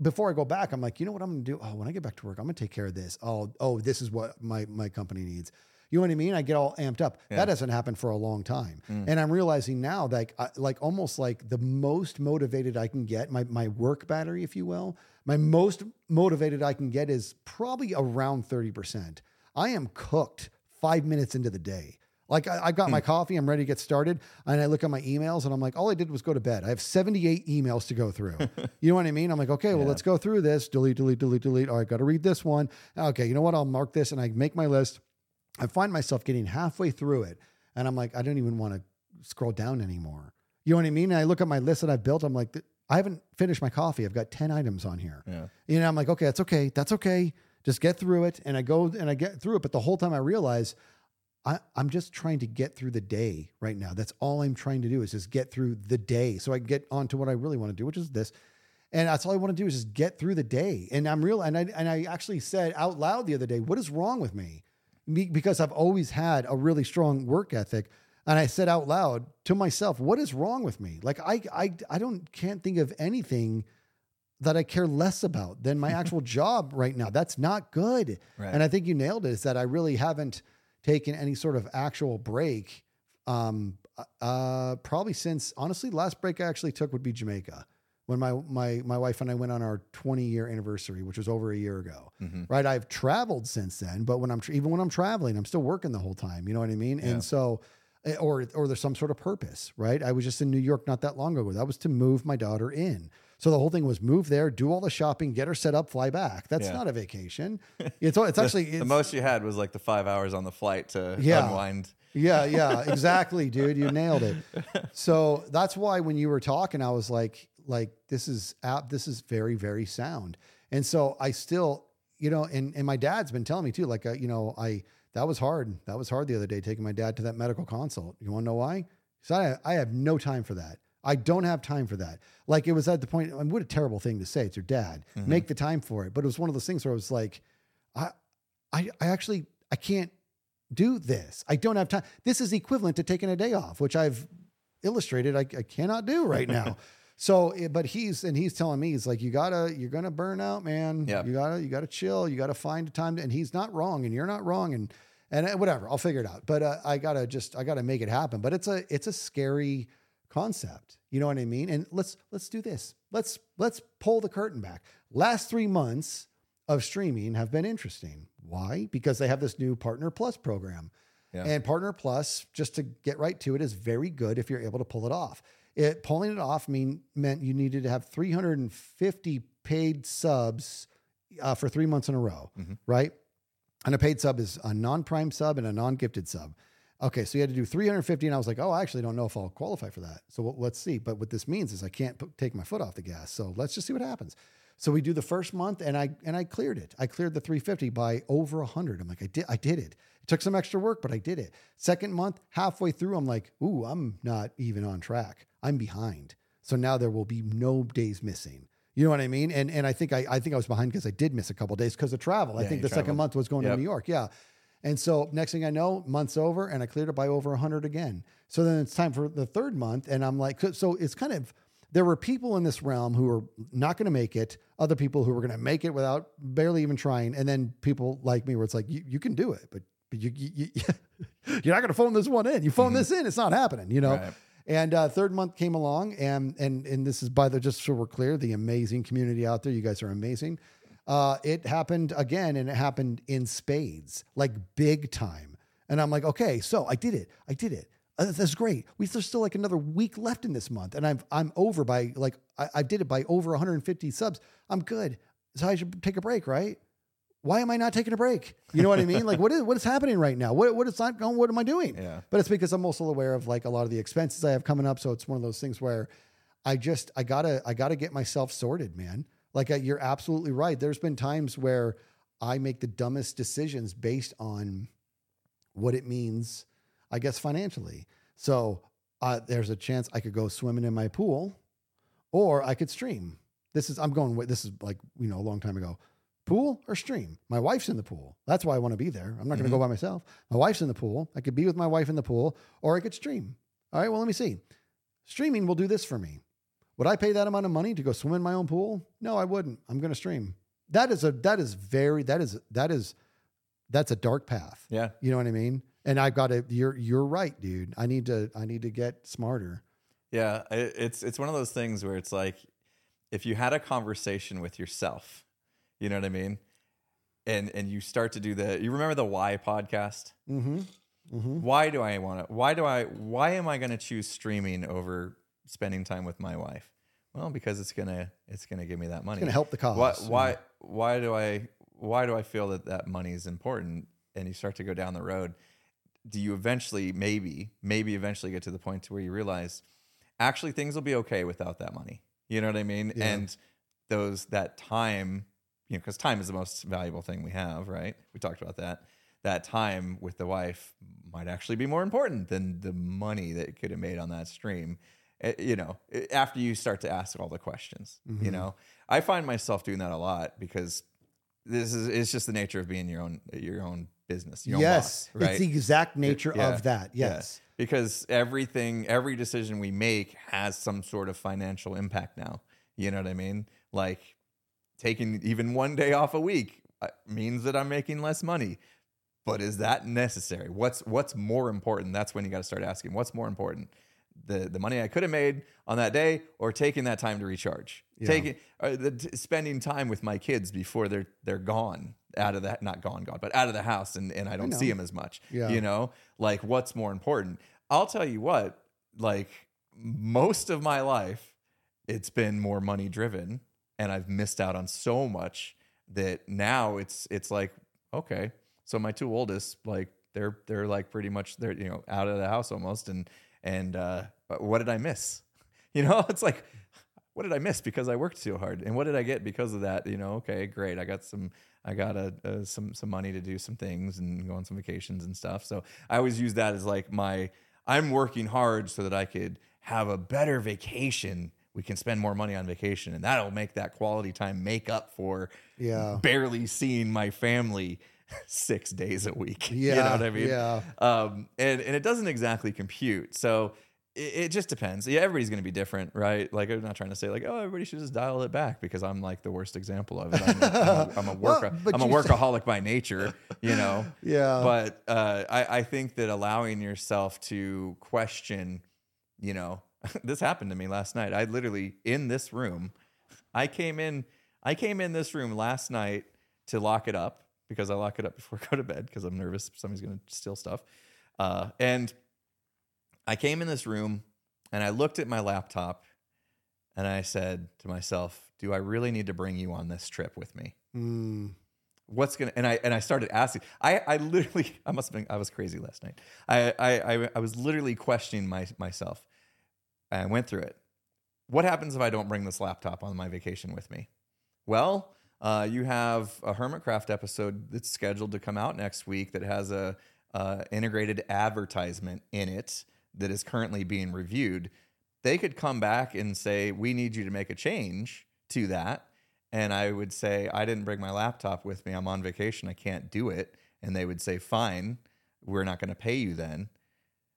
before I go back, I'm like, you know what I'm going to do? Oh, when I get back to work, I'm going to take care of this. Oh, oh, this is what my my company needs. You know what I mean? I get all amped up. Yeah. That hasn't happened for a long time, Mm. and I'm realizing now, that I, like almost like the most motivated I can get, my my work battery, if you will, my most motivated I can get is probably around thirty percent. I am cooked five minutes into the day. Like I, I Hmm. got my coffee, I'm ready to get started, and I look at my emails, and I'm like, all I did was go to bed. I have 78 emails to go through. you know what I mean? I'm like, okay, well, Yeah. let's go through this. Delete, delete, delete, delete. All right, got to read this one. Okay, you know what? I'll mark this, and I make my list. I find myself getting halfway through it, and I'm like, I don't even want to scroll down anymore. You know what I mean? And I look at my list that I've built. I'm like, I haven't finished my coffee. I've got 10 items on here. yeah. You know, I'm like, okay, that's okay. That's okay. Just get through it. And I go and I get through it. But the whole time I realize I, I'm just trying to get through the day right now. That's all I'm trying to do is just get through the day so I can get on to what I really want to do, which is this. And that's all I want to do is just get through the day. And I'm real. And I, and I actually said out loud the other day, what is wrong with me? Me- Because I've always had a really strong work ethic. And I said out loud to myself, what is wrong with me? Like I, I, I don't, can't think of anything that I care less about than my actual job right now. That's not good. Right. And I think you nailed it. Is that I really haven't taken any sort of actual break. Um, uh, probably since honestly, last break I actually took would be Jamaica when my my my wife and I went on our 20 year anniversary, which was over a year ago. Mhm. Right. I've traveled since then, but when I'm tra- even when I'm traveling, I'm still working the whole time. You know what I mean? Yeah. And so. eh, Or, or there's some sort of purpose, right? I was just in New York not that long ago. That was to move my daughter in. So the whole thing was move there, do all the shopping, get her set up, fly back. That's Yeah. not a vacation. It's it's actually the, it's, most you had was like the five hours on the flight to Yeah. unwind. Yeah, yeah, exactly, dude. You nailed it. So that's why when you were talking, I was like, like this is app, this is very, very sound. And so I still, you know, and and my dad's been telling me too, like, uh, you know, I that was hard. That was hard the other day taking my dad to that medical consult. You want to know why? So I I have no time for that. I don't have time for that. Like it was at the point. I mean, what a terrible thing to say. It's your dad. Make the time for it. But it was one of those things where I was like, I, I, I actually I can't do this. I don't have time. This is equivalent to taking a day off, which I've illustrated I, I cannot do right now. So, eh, but he's and he's telling me he's like, you gotta, you're gonna burn out, man. Yeah. You gotta, you gotta chill. You gotta find a time. To, and he's not wrong, and you're not wrong, and and uh, whatever. I'll figure it out. But uh, I gotta just, I gotta make it happen. But it's a, it's a scary concept. You know what I mean? And let's let's do this. Let's let's pull the curtain back. Last three months of streaming have been interesting. Why? Because they have this new Partner Plus program. Yeah. And Partner Plus, just to get right to it, is very good if you're able to pull it off. It pulling it off mean meant you needed to have 350 paid subs uh, for three months in a row, right? And a paid sub is a non-prime sub and a non-gifted sub. Okay, so you had to do 350, and I was like, oh, I actually don't know if I'll qualify for that. So let's see. But what this means is I can't put, take my foot off the gas. So let's just see what happens. So we do the first month, and I and I cleared it. I cleared the 350 by over 100. I'm like, I did, I did it. It took some extra work, but I did it. Second month, halfway through, I'm like, ooh, I'm not even on track. I'm behind. So now there will be no days missing. You know what I mean? And and I think I, I think I was behind because I did miss a couple days because of travel. I think the second month was going to New York. Yeah. And so next thing I know, month's over and I cleared it by over 100 again. So then it's time for the third month. And I'm like, so it's kind of, there were people in this realm who were not going to make it, other people who were going to make it without barely even trying. And then people like me where it's like, you, you can do it, but, but you, you, you, you're not going to phone this one in. You phone this in, it's not happening, you know? Right. And uh, third month came along, and and and this is by the just so we're clear, the amazing community out there. You guys are amazing. Uh, it happened again, and it happened in spades, like big time. And I'm like, okay, so I did it. I did it. Uh, that's great. We there's still like another week left in this month, and I'm I'm over by like I, I did it by over 150 subs. I'm good. So I should take a break, right? Why am I not taking a break? You know what I mean? Like what is what is happening right now? What what is not going? What am I doing? Yeah. But it's because I'm also aware of like a lot of the expenses I have coming up. So it's one of those things where I just I gotta I gotta get myself sorted, man. Like uh, you're absolutely right. There's been times where I make the dumbest decisions based on what it means, I guess financially. So uh, there's a chance I could go swimming in my pool, or I could stream. This is I'm going. with This is like you know a long time ago. Pool or stream? My wife's in the pool. That's why I want to be there. I'm not going to go by myself. My wife's in the pool. I could be with my wife in the pool, or I could stream. All right. Well, let me see. Streaming will do this for me. Would I pay that amount of money to go swim in my own pool? No, I wouldn't. I'm going to stream. That is a that is very that is that is that's a dark path. Yeah. You know what I mean? And I've got to you're you're right, dude. I need to I need to get smarter. Yeah, it's it's one of those things where it's like if you had a conversation with yourself, you know what I mean, and and you start to do the you remember the why podcast. Mm-hmm. Why do I want to? Why do I? Why am I going to choose streaming over spending time with my wife? Well, because it's gonna it's gonna give me that money. It's gonna help the cause. Why why why do I why do I feel that that money is important? And you start to go down the road. Do you eventually maybe maybe eventually get to the point to where you realize actually things will be okay without that money? You know what I mean? Yeah. And those that time, you know, because time is the most valuable thing we have, right? We talked about that. That time with the wife might actually be more important than the money that it could have made on that stream. Eh, You know, eh, after you start to ask all the questions, Mm-hmm. you know, I find myself doing that a lot because this is it's just the nature of being your own your own business. Your yes, own boss, right? it's the exact nature Yeah. of that. Yeah. Yes. Because everything, every decision we make has some sort of financial impact now. You know what I mean? Like taking even one day off a week uh, means that I'm making less money. But is that necessary? What's what's more important? That's when you got to start asking what's more important. The the money I could have made on that day or taking that time to recharge. Taking uh, the, t- spending time with my kids before they're they're gone out of that not gone gone but out of the house and, and I don't see them as much. Yeah. You know, like what's more important? I'll tell you what, like most of my life, it's been more money driven and I've missed out on so much that now it's it's like, okay, so my two oldest, like they're they're like pretty much they're you know out of the house almost and and uh what did I miss? You know, it's like what did I miss because I worked so hard, and what did I get because of that? You know, okay, great. I got some, I got a, uh some some money to do some things and go on some vacations and stuff. So I always use that as like my, I'm working hard so that I could have a better vacation. We can spend more money on vacation, and that'll make that quality time make up for Yeah. barely seeing my family six days a week. you know what I mean? yeah. Um, and and it doesn't exactly compute. So it, it just depends. Yeah, everybody's going to be different, right? Like I'm not trying to say like, oh, everybody should just dial it back because I'm like the worst example of it. I'm a, I'm a, I'm a, Well, I'm a said- workaholic by nature, you know. Yeah. But uh, I, I think that allowing yourself to question, you know, this happened to me last night. I literally in this room, I came in, I came in this room last night to lock it up because I lock it up before I go to bed because I'm nervous somebody's going to steal stuff. Uh, and I came in this room and I looked at my laptop and I said to myself, "Do I really need to bring you on this trip with me? Mm, What's gonna?" And I and I started asking. I I literally I must have been I was crazy last night. I I I, I was literally questioning my myself. I went through it. What happens if I don't bring this laptop on my vacation with me? Well, uh, you have a Hermitcraft episode that's scheduled to come out next week that has a uh, integrated advertisement in it that is currently being reviewed. They could come back and say, "We need you to make a change to that," and I would say, "I didn't bring my laptop with me. I'm on vacation. I can't do it." And they would say, "Fine, we're not going to pay you then."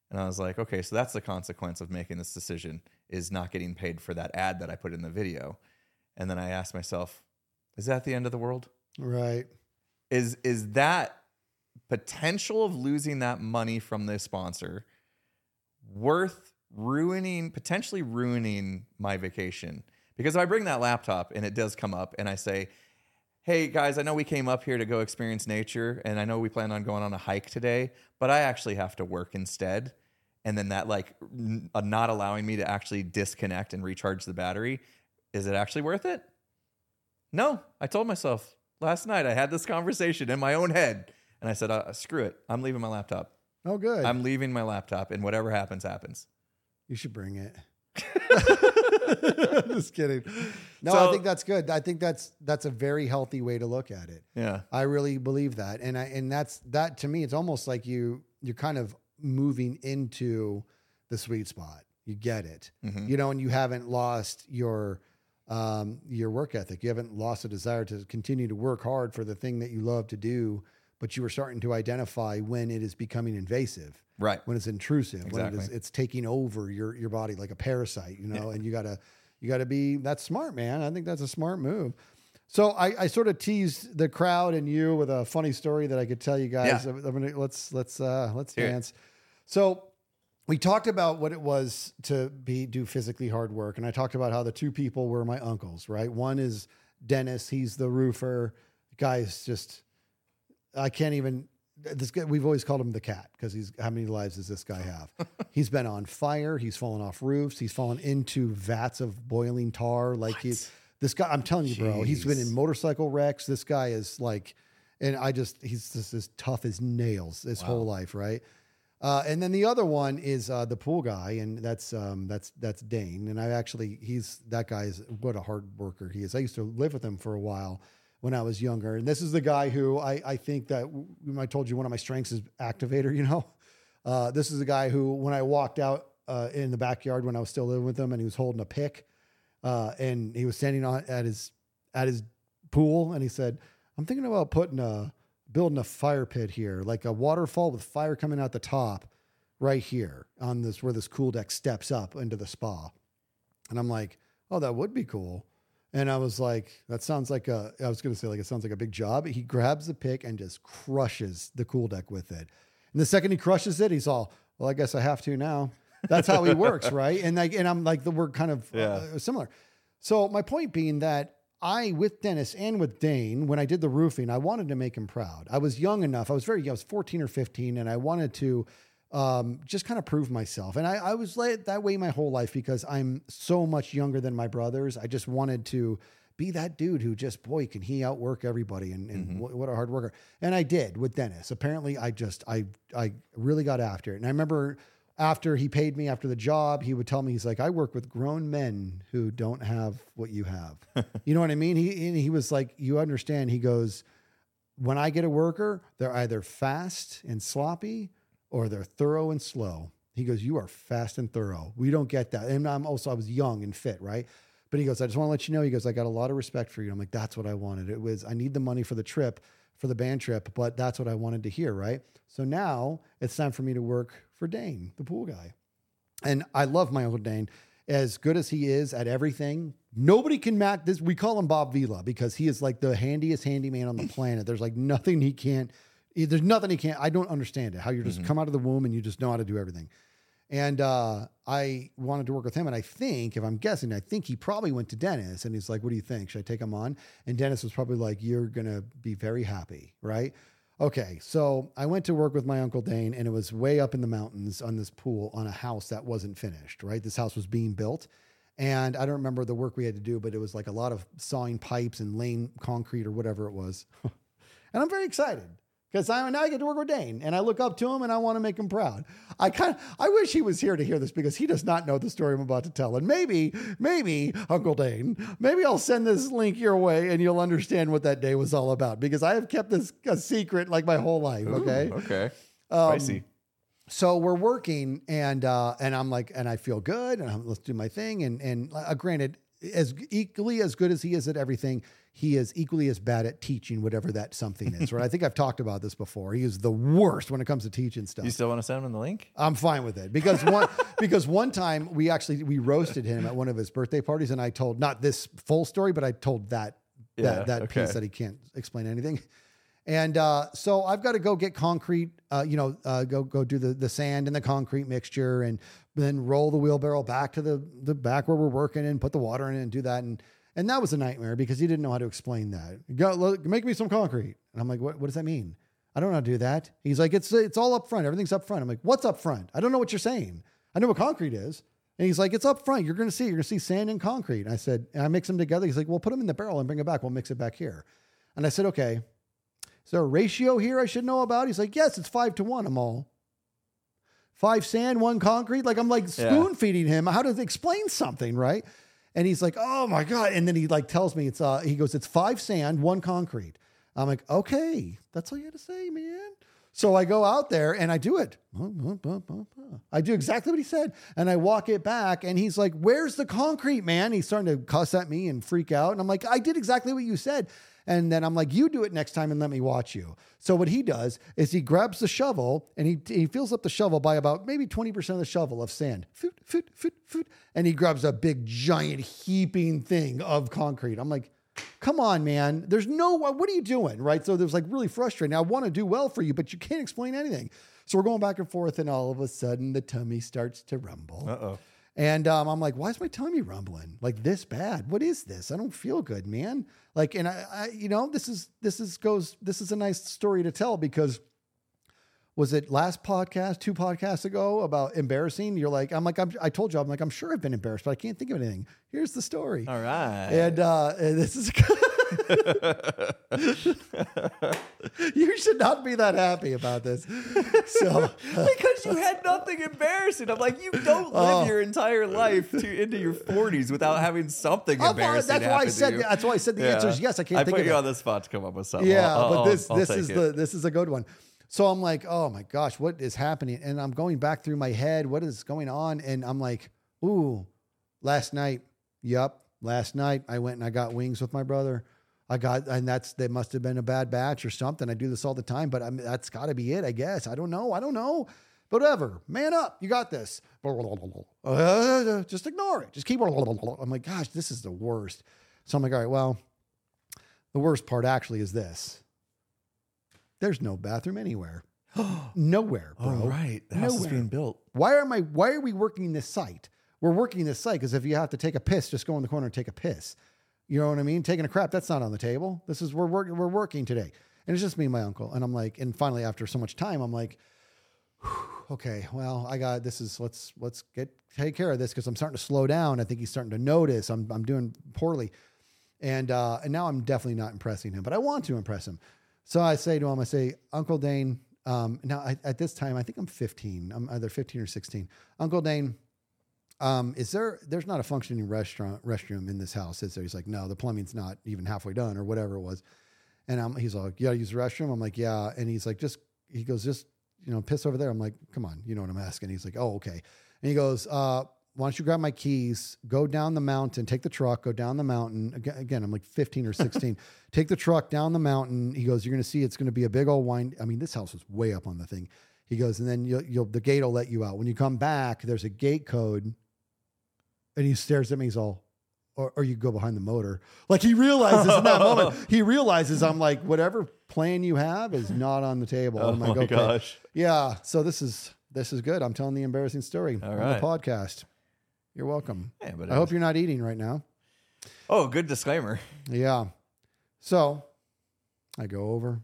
And I was like, "Okay, so that's the consequence of making this decision is not getting paid for that ad that I put in the video." And then I asked myself, "Is that the end of the world?" right. is is that potential of losing that money from this sponsor worth ruining potentially ruining my vacation because if i bring that laptop and it does come up and i say hey guys i know we came up here to go experience nature and i know we plan on going on a hike today but i actually have to work instead and then that like n- uh, not allowing me to actually disconnect and recharge the battery is it actually worth it no, I told myself last night. I had this conversation in my own head, and I said, uh, "Screw it! I'm leaving my laptop. Oh, good. I'm leaving my laptop, and whatever happens, happens." you should bring it. Just kidding. No, I think that's good. I think that's that's a very healthy way to look at it. Yeah, I really believe that, and I and that's that to me. It's almost like you you're kind of moving into the sweet spot. You get it, Mhm. you know, and you haven't lost your um, your work ethic. You haven't lost a desire to continue to work hard for the thing that you love to do, but you are starting to identify when it is becoming invasive right. when it's intrusive, exactly. when it is, it's taking over your your body like a parasite, you know, and you gotta you gotta be that's smart, man. I think that's a smart move. So I, I sort of teased the crowd and you with a funny story that I could tell you guys. Yeah. I'm gonna, let's let's uh, let's Hear it. dance. So we talked about what it was to be do physically hard work, and I talked about how the two people were my uncles. Right, one is Dennis. He's the roofer. The Is just I can't even. This guy, we've always called him the cat because he's how many lives does this guy have? he's been on fire. He's fallen off roofs. He's fallen into vats of boiling tar. Like he's this guy. I'm telling you, bro. He's been in motorcycle wrecks. This guy is like, and I just he's just as tough as nails his whole life, right? Uh, and then the other one is uh, the pool guy, and that's um, that's that's Dane. And I actually he's that guy is what a hard worker he is. I used to live with him for a while when I was younger, and this is the guy who I I think that I told you one of my strengths is activator. You know, uh, this is the guy who when I walked out uh, in the backyard when I was still living with him, and he was holding a pick, uh, and he was standing on at his at his pool, and he said, "I'm thinking about putting a." building a fire pit here, like a waterfall with fire coming out the top right here on this where this cool deck steps up into the spa. And I'm like, oh, that would be cool. And I was like, that sounds like a, I was going to say, like, it sounds like a big job. He grabs the pick and just crushes the cool deck with it. And the second he crushes it, he's all, well, I guess I have to now. That's how he works, right? And like, and I'm like, the we're kind of Yeah. uh, similar. So my point being that I, with Dennis and with Dane, when I did the roofing, I wanted to make him proud. I was young enough. I was very young. I was 14 or 15, and I wanted to um, just kind of prove myself. And I, I was like that way my whole life because I'm so much younger than my brothers. I just wanted to be that dude who just, boy, can he outwork everybody and, and what, what a hard worker. And I did with Dennis. Apparently, I just, I, I really got after it. And I remember after he paid me after the job, he would tell me, he's like, I work with grown men who don't have what you have. you know what I mean? He, and he was like, you understand. He goes, when I get a worker, they're either fast and sloppy or they're thorough and slow. He goes, you are fast and thorough. We don't get that. And I'm also, I was young and fit, right? But he goes, I just want to let you know. He goes, I got a lot of respect for you. I'm like, that's what I wanted. It was, I need the money for the trip, for the band trip, but that's what I wanted to hear, right? So now it's time for me to work for Dane, the pool guy. And I love my Uncle Dane. As good as he is at everything, nobody can match this. We call him Bob Vila because he is like the handiest handyman on the planet. There's like nothing he can't, there's nothing he can't. I don't understand it. How you just mm-hmm. come out of the womb and you just know how to do everything. And uh, I wanted to work with him. And I think, if I'm guessing, I think he probably went to Dennis and he's like, What do you think? Should I take him on? And Dennis was probably like, You're going to be very happy, right? Okay, so I went to work with my uncle Dane, and it was way up in the mountains on this pool on a house that wasn't finished. Right, this house was being built, and I don't remember the work we had to do, but it was like a lot of sawing pipes and laying concrete or whatever it was. and I'm very excited because I now I get to work with Dane, and I look up to him, and I want to make him proud. I kind of I wish he was here to hear this because he does not know the story I'm about to tell, and maybe maybe Uncle Dane, maybe I'll send this link your way, and you'll understand what that day was all about because I have kept this a secret like my whole life. Okay, Ooh, okay. Um, Spicy. so we're working and uh and i'm like and i feel good and I'm, let's do my thing and and uh, granted as equally as good as he is at everything he is equally as bad at teaching whatever that something is right i think i've talked about this before he is the worst when it comes to teaching stuff You still want to send him the link? I'm fine with it because one because one time we actually we roasted him at one of his birthday parties, and I told not this full story, but I told that Yeah, that that okay. piece that he can't explain anything. And uh, so I've got to go get concrete, uh, you know, uh, go go do the the sand and the concrete mixture, and then roll the wheelbarrow back to the the back where we're working and put the water in and do that. And and that was a nightmare because he didn't know how to explain that. Go look, make me some concrete, and I'm like, what what does that mean? I don't know how to do that. He's like, it's it's all up front. Everything's up front. I'm like, what's up front? I don't know what you're saying. I know what concrete is. And he's like, it's up front. You're going to see. You're going to see sand and concrete. And I said, and I mix them together. He's like, well, put them in the barrel and bring it back. We'll mix it back here. And I said, okay. Is there a ratio here I should know about? He's like, yes, it's five to one. I'm all five sand, one concrete. Like I'm like Yeah. spoon feeding him how to explain something, right? And he's like, oh my god. And then he like tells me it's uh he goes, it's five sand, one concrete. I'm like, okay, that's all you had to say, man. So I go out there and I do it. I do exactly what he said. And I walk it back and he's like, Where's the concrete, man? He's starting to cuss at me and freak out. And I'm like, I did exactly what you said. And then I'm like, You do it next time and let me watch you. So what he does is he grabs the shovel and he, he fills up the shovel by about maybe 20% of the shovel of sand. Foot, foot, foot, foot. And he grabs a big, giant, heaping thing of concrete. I'm like, come on, man. There's no, what are you doing? Right. So there's like really frustrating. I want to do well for you, but you can't explain anything. So we're going back and forth, and all of a sudden the tummy starts to rumble. Uh oh. And um, I'm like, why is my tummy rumbling like this bad? What is this? I don't feel good, man. Like, and I, I, you know, this is this is goes. This is a nice story to tell because was it last podcast, two podcasts ago about embarrassing? You're like, I'm like, I'm, I told you, I'm like, I'm sure I've been embarrassed, but I can't think of anything. Here's the story. All right. And uh, and this is. you should not be that happy about this. So, because you had nothing embarrassing. I'm like, you don't live Oh. your entire life to into your 40s without having something I'm embarrassing. that's why I said. That's why I said the answer is yes. I can't I think put of you it. on the spot to come up with something. Yeah, I'll- but I'll- this I'll this is it. the this is a good one. So I'm like, oh my gosh, what is happening? And I'm going back through my head, what is going on? And I'm like, ooh, last night, yup, last night I went and I got wings with my brother. I got, and that's they must have been a bad batch or something. I do this all the time, but I mean, that's got to be it, I guess. I don't know. I don't know. But whatever, man up, you got this. Uh, just ignore it. Just keep. I'm like, gosh, this is the worst. So I'm like, all right, well, the worst part actually is this. There's no bathroom anywhere. Nowhere, bro. Oh, right. The house is Nowhere. being built. Why am I why are we working this site? We're working this site because if you have to take a piss, just go in the corner and take a piss. You know what I mean? Taking a crap, that's not on the table. This is we're working we're working today. And it's just me and my uncle. And I'm like, and finally after so much time, I'm like, okay, well, I got this is let's let's get take care of this because I'm starting to slow down. I think he's starting to notice I'm I'm doing poorly. And uh and now I'm definitely not impressing him, but I want to impress him. So I say to him, I say, Uncle Dane, um, now I, at this time, I think I'm 15. I'm either 15 or 16. Uncle Dane, um, is there, there's not a functioning restaurant, restroom in this house, is there? He's like, no, the plumbing's not even halfway done or whatever it was. And I'm, he's like, you gotta use the restroom. I'm like, yeah. And he's like, just, he goes, just, you know, piss over there. I'm like, come on, you know what I'm asking. He's like, oh, okay. And he goes, uh, why don't you grab my keys, go down the mountain, take the truck, go down the mountain. Again, again I'm like 15 or 16. take the truck down the mountain. He goes, you're going to see it's going to be a big old wind. I mean, this house was way up on the thing. He goes, and then you'll, you'll the gate will let you out. When you come back, there's a gate code. And he stares at me. He's all, or, or you go behind the motor. Like he realizes in that moment, he realizes I'm like, whatever plan you have is not on the table. Oh I'm like, my okay. gosh. Yeah. So this is this is good. I'm telling the embarrassing story All on right. the podcast. You're welcome. Yeah, but I hope you're not eating right now. Oh, good disclaimer. Yeah. So I go over.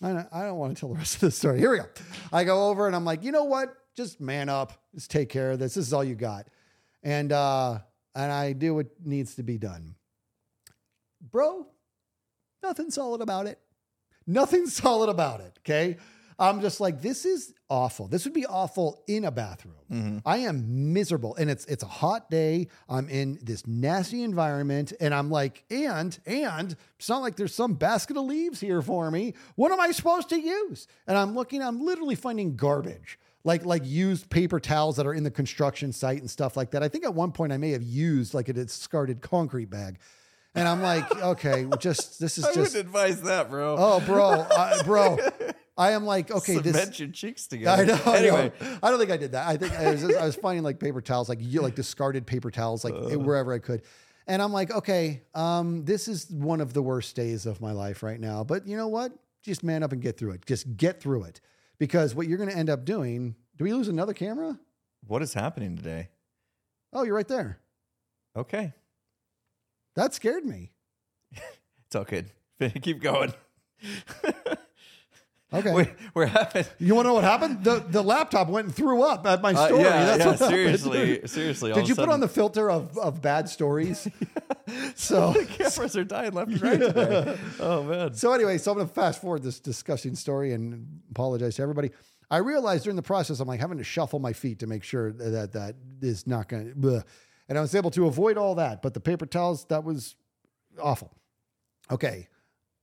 I don't, I don't want to tell the rest of the story. Here we go. I go over and I'm like, you know what? Just man up. Just take care of this. This is all you got. And uh, and I do what needs to be done. Bro, nothing solid about it. Nothing solid about it. Okay. I'm just like, this is awful. This would be awful in a bathroom. I am miserable. And it's it's a hot day. I'm in this nasty environment. And I'm like, and, and it's not like there's some basket of leaves here for me. What am I supposed to use? And I'm looking, I'm literally finding garbage. Like like used paper towels that are in the construction site and stuff like that. I think at one point I may have used like a discarded concrete bag. And I'm like, okay, just this is I just I wouldn't advise that, bro. Oh, bro, I, bro, I am like, okay, Cement this. your cheeks together. I know. Anyway, I don't think I did that. I think I was, I was finding like paper towels, like you like discarded paper towels, like wherever I could. And I'm like, okay, um, this is one of the worst days of my life right now. But you know what? Just man up and get through it. Just get through it, because what you're going to end up doing. Do we lose another camera? what is happening today? Oh, you're right there. Okay, That scared me. it's all good. Keep going. Okay. we, we're having. You want to know what happened? The the laptop went and threw up at my Uh, story. yeah, That's yeah, what happened. seriously, seriously. Did you a put on the filter of, of bad stories? so the cameras are dying left and right today. Oh man. so anyway, so I'm going to fast forward this disgusting story and apologize to everybody. I realized during the process, I'm like having to shuffle my feet to make sure that that is not going to, and I was able to avoid all that. But the paper towels, that was awful. Okay.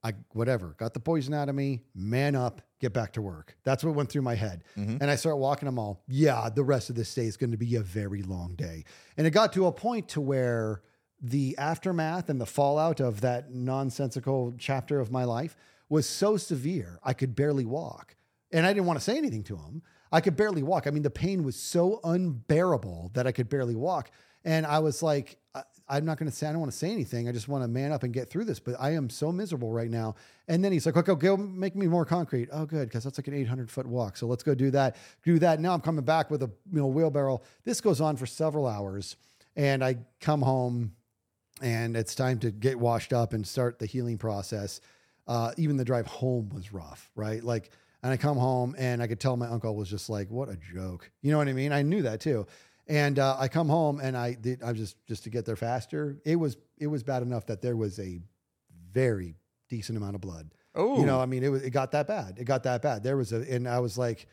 I, whatever, got the poison out of me, man up, get back to work. That's what went through my head. Mm-hmm. And I start walking them all. Yeah, the rest of this day is going to be a very long day. And it got to a point to where the aftermath and the fallout of that nonsensical chapter of my life was so severe, I could barely walk. And I didn't want to say anything to him. I could barely walk. I mean, the pain was so unbearable that I could barely walk. And I was like, I'm not going to say, I don't want to say anything. I just want to man up and get through this. But I am so miserable right now. And then he's like, okay, go make me more concrete. Oh, good. Because that's like an 800 foot walk. So let's go do that. Do that. Now I'm coming back with a you know wheelbarrow. This goes on for several hours. And I come home and it's time to get washed up and start the healing process. Uh, even the drive home was rough, right? Like, and I come home and I could tell my uncle was just like, "What a joke," you know what I mean? I knew that too. And uh, I come home and I did. I just just to get there faster. It was it was bad enough that there was a very decent amount of blood. Oh, You know, I mean, it was it got that bad. It got that bad. There was a, and I was like,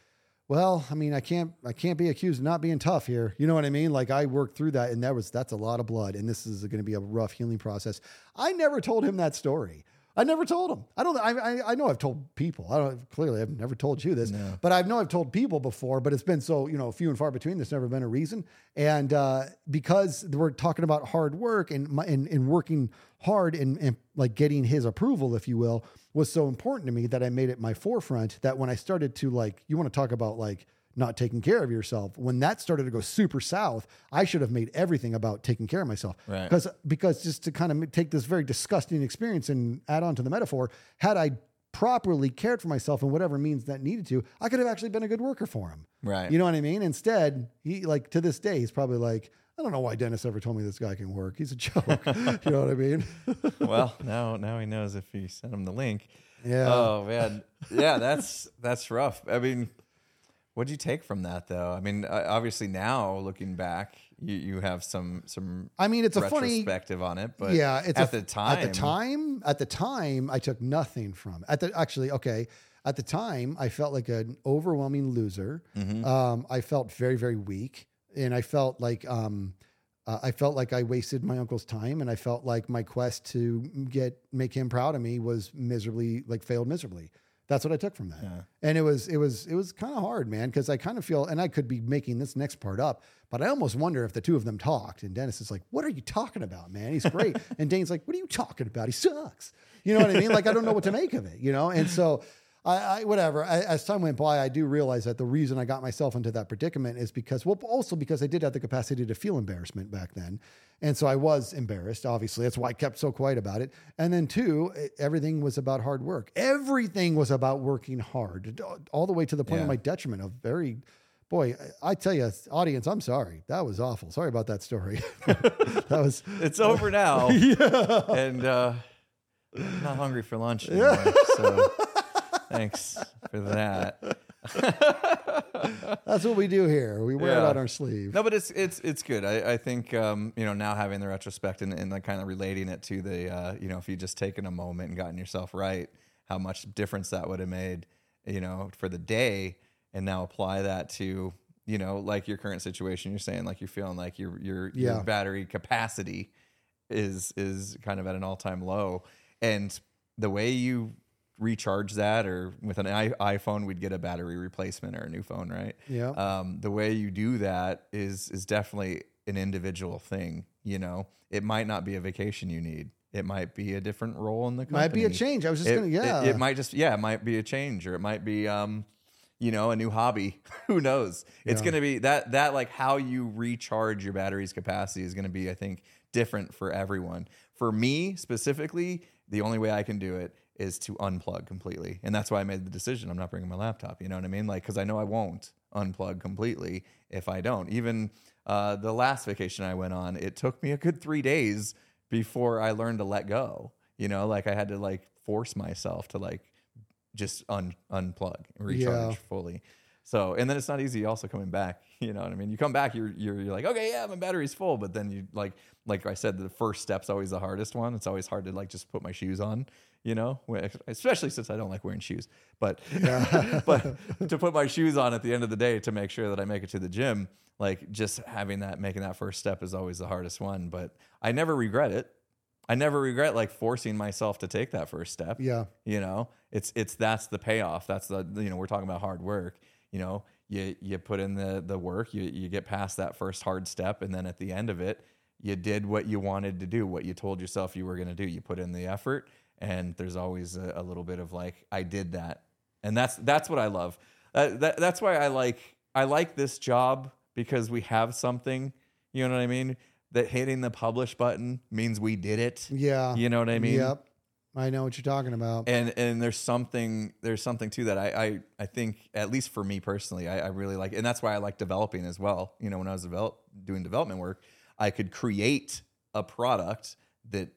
well, I mean, I can't I can't be accused of not being tough here. You know what I mean? Like I worked through that, and that was that's a lot of blood, and this is going to be a rough healing process. I never told him that story. I never told him. I don't. I, I, I know I've told people. I don't. Clearly, I've never told you this, but I know I've told people before. But it's been so you know few and far between. There's never been a reason, and uh, because we're talking about hard work and my, and, and working hard and, and like getting his approval, if you will, was so important to me that I made it my forefront. That when I started to like, you want to talk about like not taking care of yourself. When that started to go super south, I should have made everything about taking care of myself. Right. Because because just to kind of take this very disgusting experience and add on to the metaphor, had I properly cared for myself in whatever means that needed to, I could have actually been a good worker for him. Right. You know what I mean? Instead, he like to this day, he's probably like, I don't know why Dennis ever told me this guy can work. He's a joke. you know what I mean? well, now now he knows if he sent him the link. Yeah. Oh man, yeah, that's that's rough. I mean, what do you take from that though? I mean, obviously now looking back, you you have some some I mean, it's a funny retrospective on it, but yeah, it's at a- the time, At the time, at the time, I took nothing from. It. at the actually, okay. At the time, I felt like an overwhelming loser. Mm-hmm. Um, I felt very, very weak, and I felt like um, uh, I felt like I wasted my uncle's time, and I felt like my quest to get make him proud of me was miserably like failed miserably. That's what I took from that, and it was it was it was kind of hard, man, because I kind of feel, and I could be making this next part up, but I almost wonder if the two of them talked, and Dennis is like, "What are you talking about, man? He's great," and Dane's like, "What are you talking about? He sucks." You know what I mean? Like I don't know what to make of it, you know, and so. I, I whatever. I, as time went by, I do realize that the reason I got myself into that predicament is because, well, also because I did have the capacity to feel embarrassment back then, and so I was embarrassed. Obviously, that's why I kept so quiet about it. And then two, everything was about hard work. Everything was about working hard, all the way to the point of my detriment. Of very, boy, I tell you, audience, I'm sorry. That was awful. Sorry about that story. that was it's over now. yeah. and uh, I'm not hungry for lunch anymore. So Thanks for that. That's what we do here. We wear it on our sleeve. No, but it's it's it's good. I, I think um, you know now having the retrospect and, and like kind of relating it to the uh, you know if you just taken a moment and gotten yourself right, how much difference that would have made you know for the day, and now apply that to you know like your current situation. You're saying like you're feeling like your your Yeah. your battery capacity is is kind of at an all time low, and the way you recharge that or with an I- iPhone we'd get a battery replacement or a new phone right Yeah. um, the way you do that is is definitely an individual thing. You know, it might not be a vacation you need. It might be a different role in the company. Might be a change. I was just It, gonna, yeah. it, it might just yeah, it might be a change, or it might be um, you know, a new hobby. Who knows? It's Yeah. gonna be that that like how you recharge your battery's capacity is gonna be, I think, different for everyone. For me specifically, the only way I can do it is to unplug completely, and that's why I made the decision. I'm not bringing my laptop. You know what I mean? Like, because I know I won't unplug completely if I don't. Even uh, the last vacation I went on, it took me a good three days before I learned to let go. You know, like I had to like force myself to like just un unplug and recharge Yeah. fully. So and then it's not easy also coming back. You know what I mean? You come back, you're you're, you're like, okay, yeah, my battery's full, but then you like like I said, the first step's always the hardest one. It's always hard to like just put my shoes on, you know, especially since I don't like wearing shoes. But but to put my shoes on at the end of the day to make sure that I make it to the gym, like just having that making that first step is always the hardest one. But I never regret it. I never regret like forcing myself to take that first step yeah. you know it's it's that's the payoff that's the you know we're talking about hard work you know you you put in the the work you you get past that first hard step and then at the end of it you did what you wanted to do what you told yourself you were going to do. You put in the effort and there's always a, a little bit of like i did that. And that's that's what i love. Uh, that, that's why i like i like this job because we have something you know what i mean? That hitting the publish button means we did it. Yeah. you know what i mean? Yep. I know what you're talking about. and and there's something there's something to that. I I, I think at least for me personally, I, I really like, and that's why I like developing as well. You know, when I was develop, doing development work, I could create a product that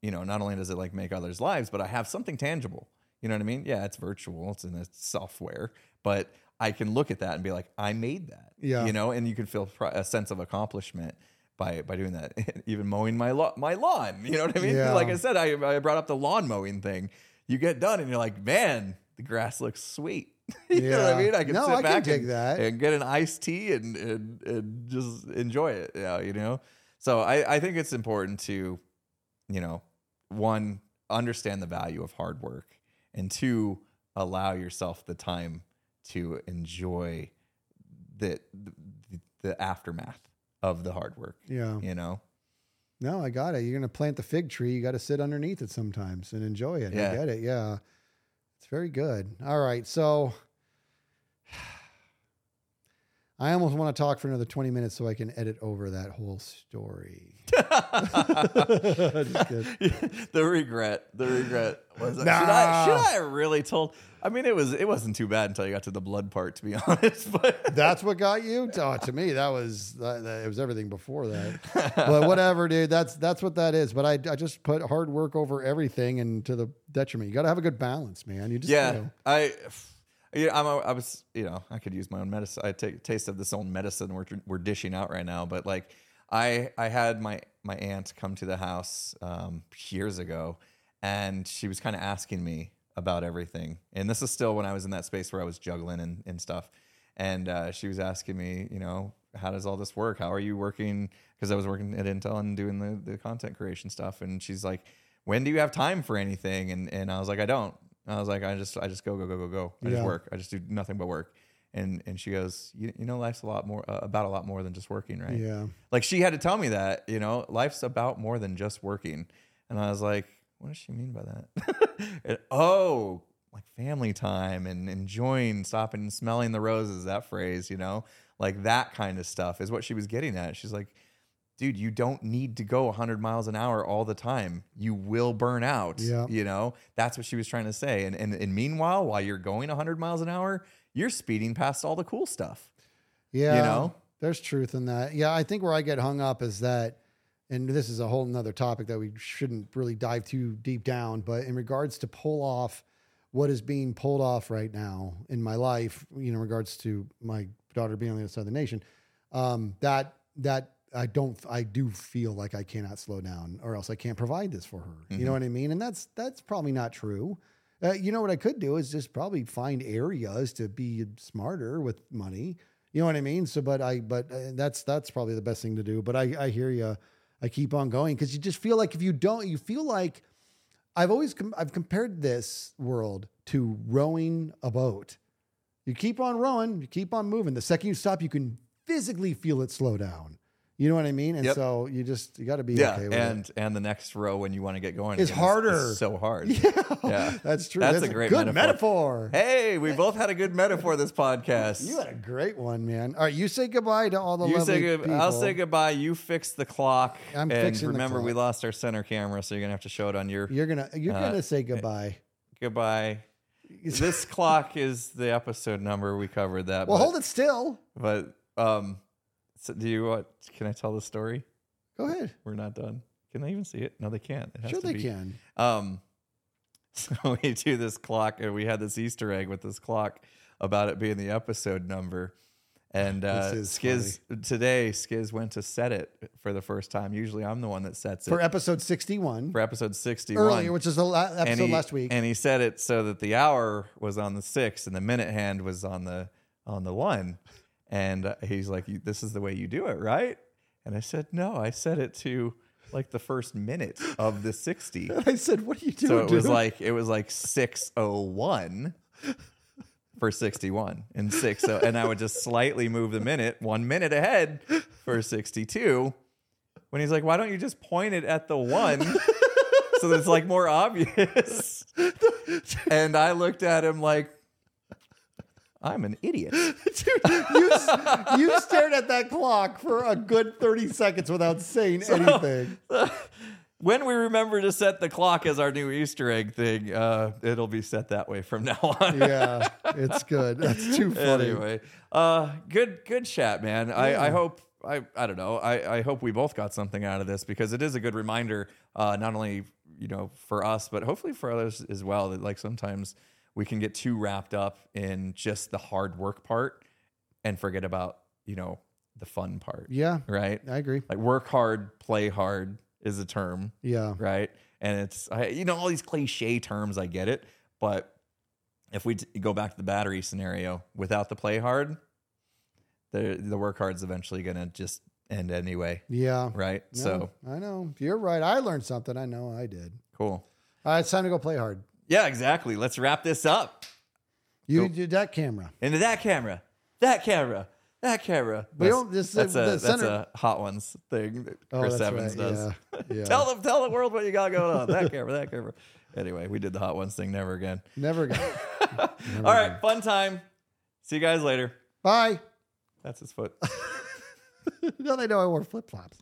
you know not only does it like make others' lives, but I have something tangible. You know what I mean? Yeah, it's virtual, it's in a software, but I can look at that and be like, I made that. Yeah. you know, and you can feel a sense of accomplishment. By, by doing that, even mowing my lawn, my lawn, you know what I mean. Yeah. Like I said, I, I brought up the lawn mowing thing. You get done and you're like, man, the grass looks sweet. you know what I mean? I can No, sit I can back dig and, that. and get an iced tea and, and, and just enjoy it. Yeah, you know? So I, I think it's important to, you know, one, understand the value of hard work and two, allow yourself the time to enjoy the, the, the aftermath of the hard work, yeah. you know? No, I got it. You're gonna plant the fig tree. You got to sit underneath it sometimes and enjoy it. I Yeah. get it. Yeah, it's very good. All right, so I almost want to talk for another 20 minutes so I can edit over that whole story. The regret, the regret was Nah. should I should I really told? I mean, it was it wasn't too bad until you got to the blood part, to be honest. But That's what got you. Oh, to me, that was that, that- it was everything before that. But whatever, dude. That's that's what that is. But I, I just put hard work over everything and to the detriment. You got to have a good balance, man. You just you yeah, know. I. Yeah, I'm. A, I was. You know, I could use my own medicine. I take a taste of this own medicine we're we're dishing out right now. But like, I I had my my aunt come to the house um, years ago, and she was kind of asking me about everything. And this is still when I was in that space where I was juggling and, and stuff. And uh, she was asking me, you know, how does all this work? How are you working? Because I was working at Intel and doing the, the content creation stuff. And she's like, when do you have time for anything? And and I was like, I don't. I was like, I just I just go go go go go. I Yeah. just work. I just do nothing but work. And and she goes, you, you know, life's a lot more uh, about a lot more than just working, right? Yeah. Like she had to tell me that, you know, life's about more than just working. And I was like, what does she mean by that? And, oh, like family time and enjoying stopping and smelling the roses, that phrase, you know, like that kind of stuff is what she was getting at. She's like, dude, you don't need to go 100 miles an hour all the time. You will burn out. Yeah. You know, that's what she was trying to say. And, and, and meanwhile, while you're going 100 miles an hour, you're speeding past all the cool stuff. Yeah. You know? There's truth in that. Yeah. I think where I get hung up is that, and this is a whole nother topic that we shouldn't really dive too deep down, but in regards to pull off what is being pulled off right now in my life, you know, in regards to my daughter being on the other side of the nation, um, that that I don't I do feel like I cannot slow down or else I can't provide this for her. You know what I mean? And that's that's probably not true. Uh, you know what I could do is just probably find areas to be smarter with money. You know what I mean? So, but I, but uh, that's that's probably the best thing to do. But I, I hear you. I keep on going because you just feel like if you don't, you feel like I've always com- I've compared this world to rowing a boat. You keep on rowing, you keep on moving. The second you stop, you can physically feel it slow down. You know what I mean? And Yep. so you just you got to be Yeah, okay with and and the next row when you want to get going Is again harder. is so hard. Yeah, that's true. That's a great good metaphor. Hey, we both had a good metaphor this podcast. You had a great one, man. All right, you say goodbye to all the You lovely say good, people. I'll say goodbye. You fix the clock. I'm and fixing the remember, we clock. lost our center camera, so you're gonna have to show it on your You're gonna you're Uh, gonna say goodbye. goodbye. This clock is the episode number. We covered that. well, but, hold it still. But um, so do you what? Can I tell the story? Go ahead. We're not done. Can they even see it? No, they can't. It Sure, they be- can. Um, so we do this clock, and we had this Easter egg with this clock about it being the episode number. And uh, Skizz today, Skizz went to set it for the first time. Usually, I'm the one that sets it For episode sixty-one For episode 61. earlier, which is the la- episode he, last week. and he set it so that the hour was on the six and the minute hand was on the on the one. And he's like, "This is the way you do it, right?" And I said, "No, I set it to like the first minute of the 60." I said, "What are you doing?" so it was like it was like 601 for 61 and 60 and I would just slightly move the minute 1 minute ahead for 62 when he's like why don't you just point it at the 1 so that it's like more obvious and I looked at him like I'm an idiot Dude, you, you stared at that clock for a good thirty seconds without saying anything. when we remember to set the clock as our new Easter egg thing uh, it'll be set that way from now on Yeah, it's good. That's too funny. anyway, uh, good good chat, man. I, Yeah. I hope I I don't know. I, I hope we both got something out of this because it is a good reminder, uh, not only you know for us, but hopefully for others as well. That like sometimes we can get too wrapped up in just the hard work part and forget about you know the fun part, Yeah, right? I agree. Like work hard, play hard is a term Yeah, right? And it's I, you know all these cliche terms. I get it, but if we t- go back to the battery scenario, without the play hard, the the work hard's eventually gonna just end anyway, yeah. right? No, So I know you're right. I learned something. I know I did. cool. All right, it's time to go play hard. Yeah, exactly. Let's wrap this up You did that camera. into that camera, that camera, that camera. We don't- this- that's, the a, that's a hot ones thing that Oh, Chris that's Evans right. does. Yeah, yeah. tell them, tell the world what you got going on. That camera, that camera. Anyway, we did the hot ones thing. Never again. Never go. All right, fun time. See you guys later. Bye. That's his foot. now they know I wore flip flops.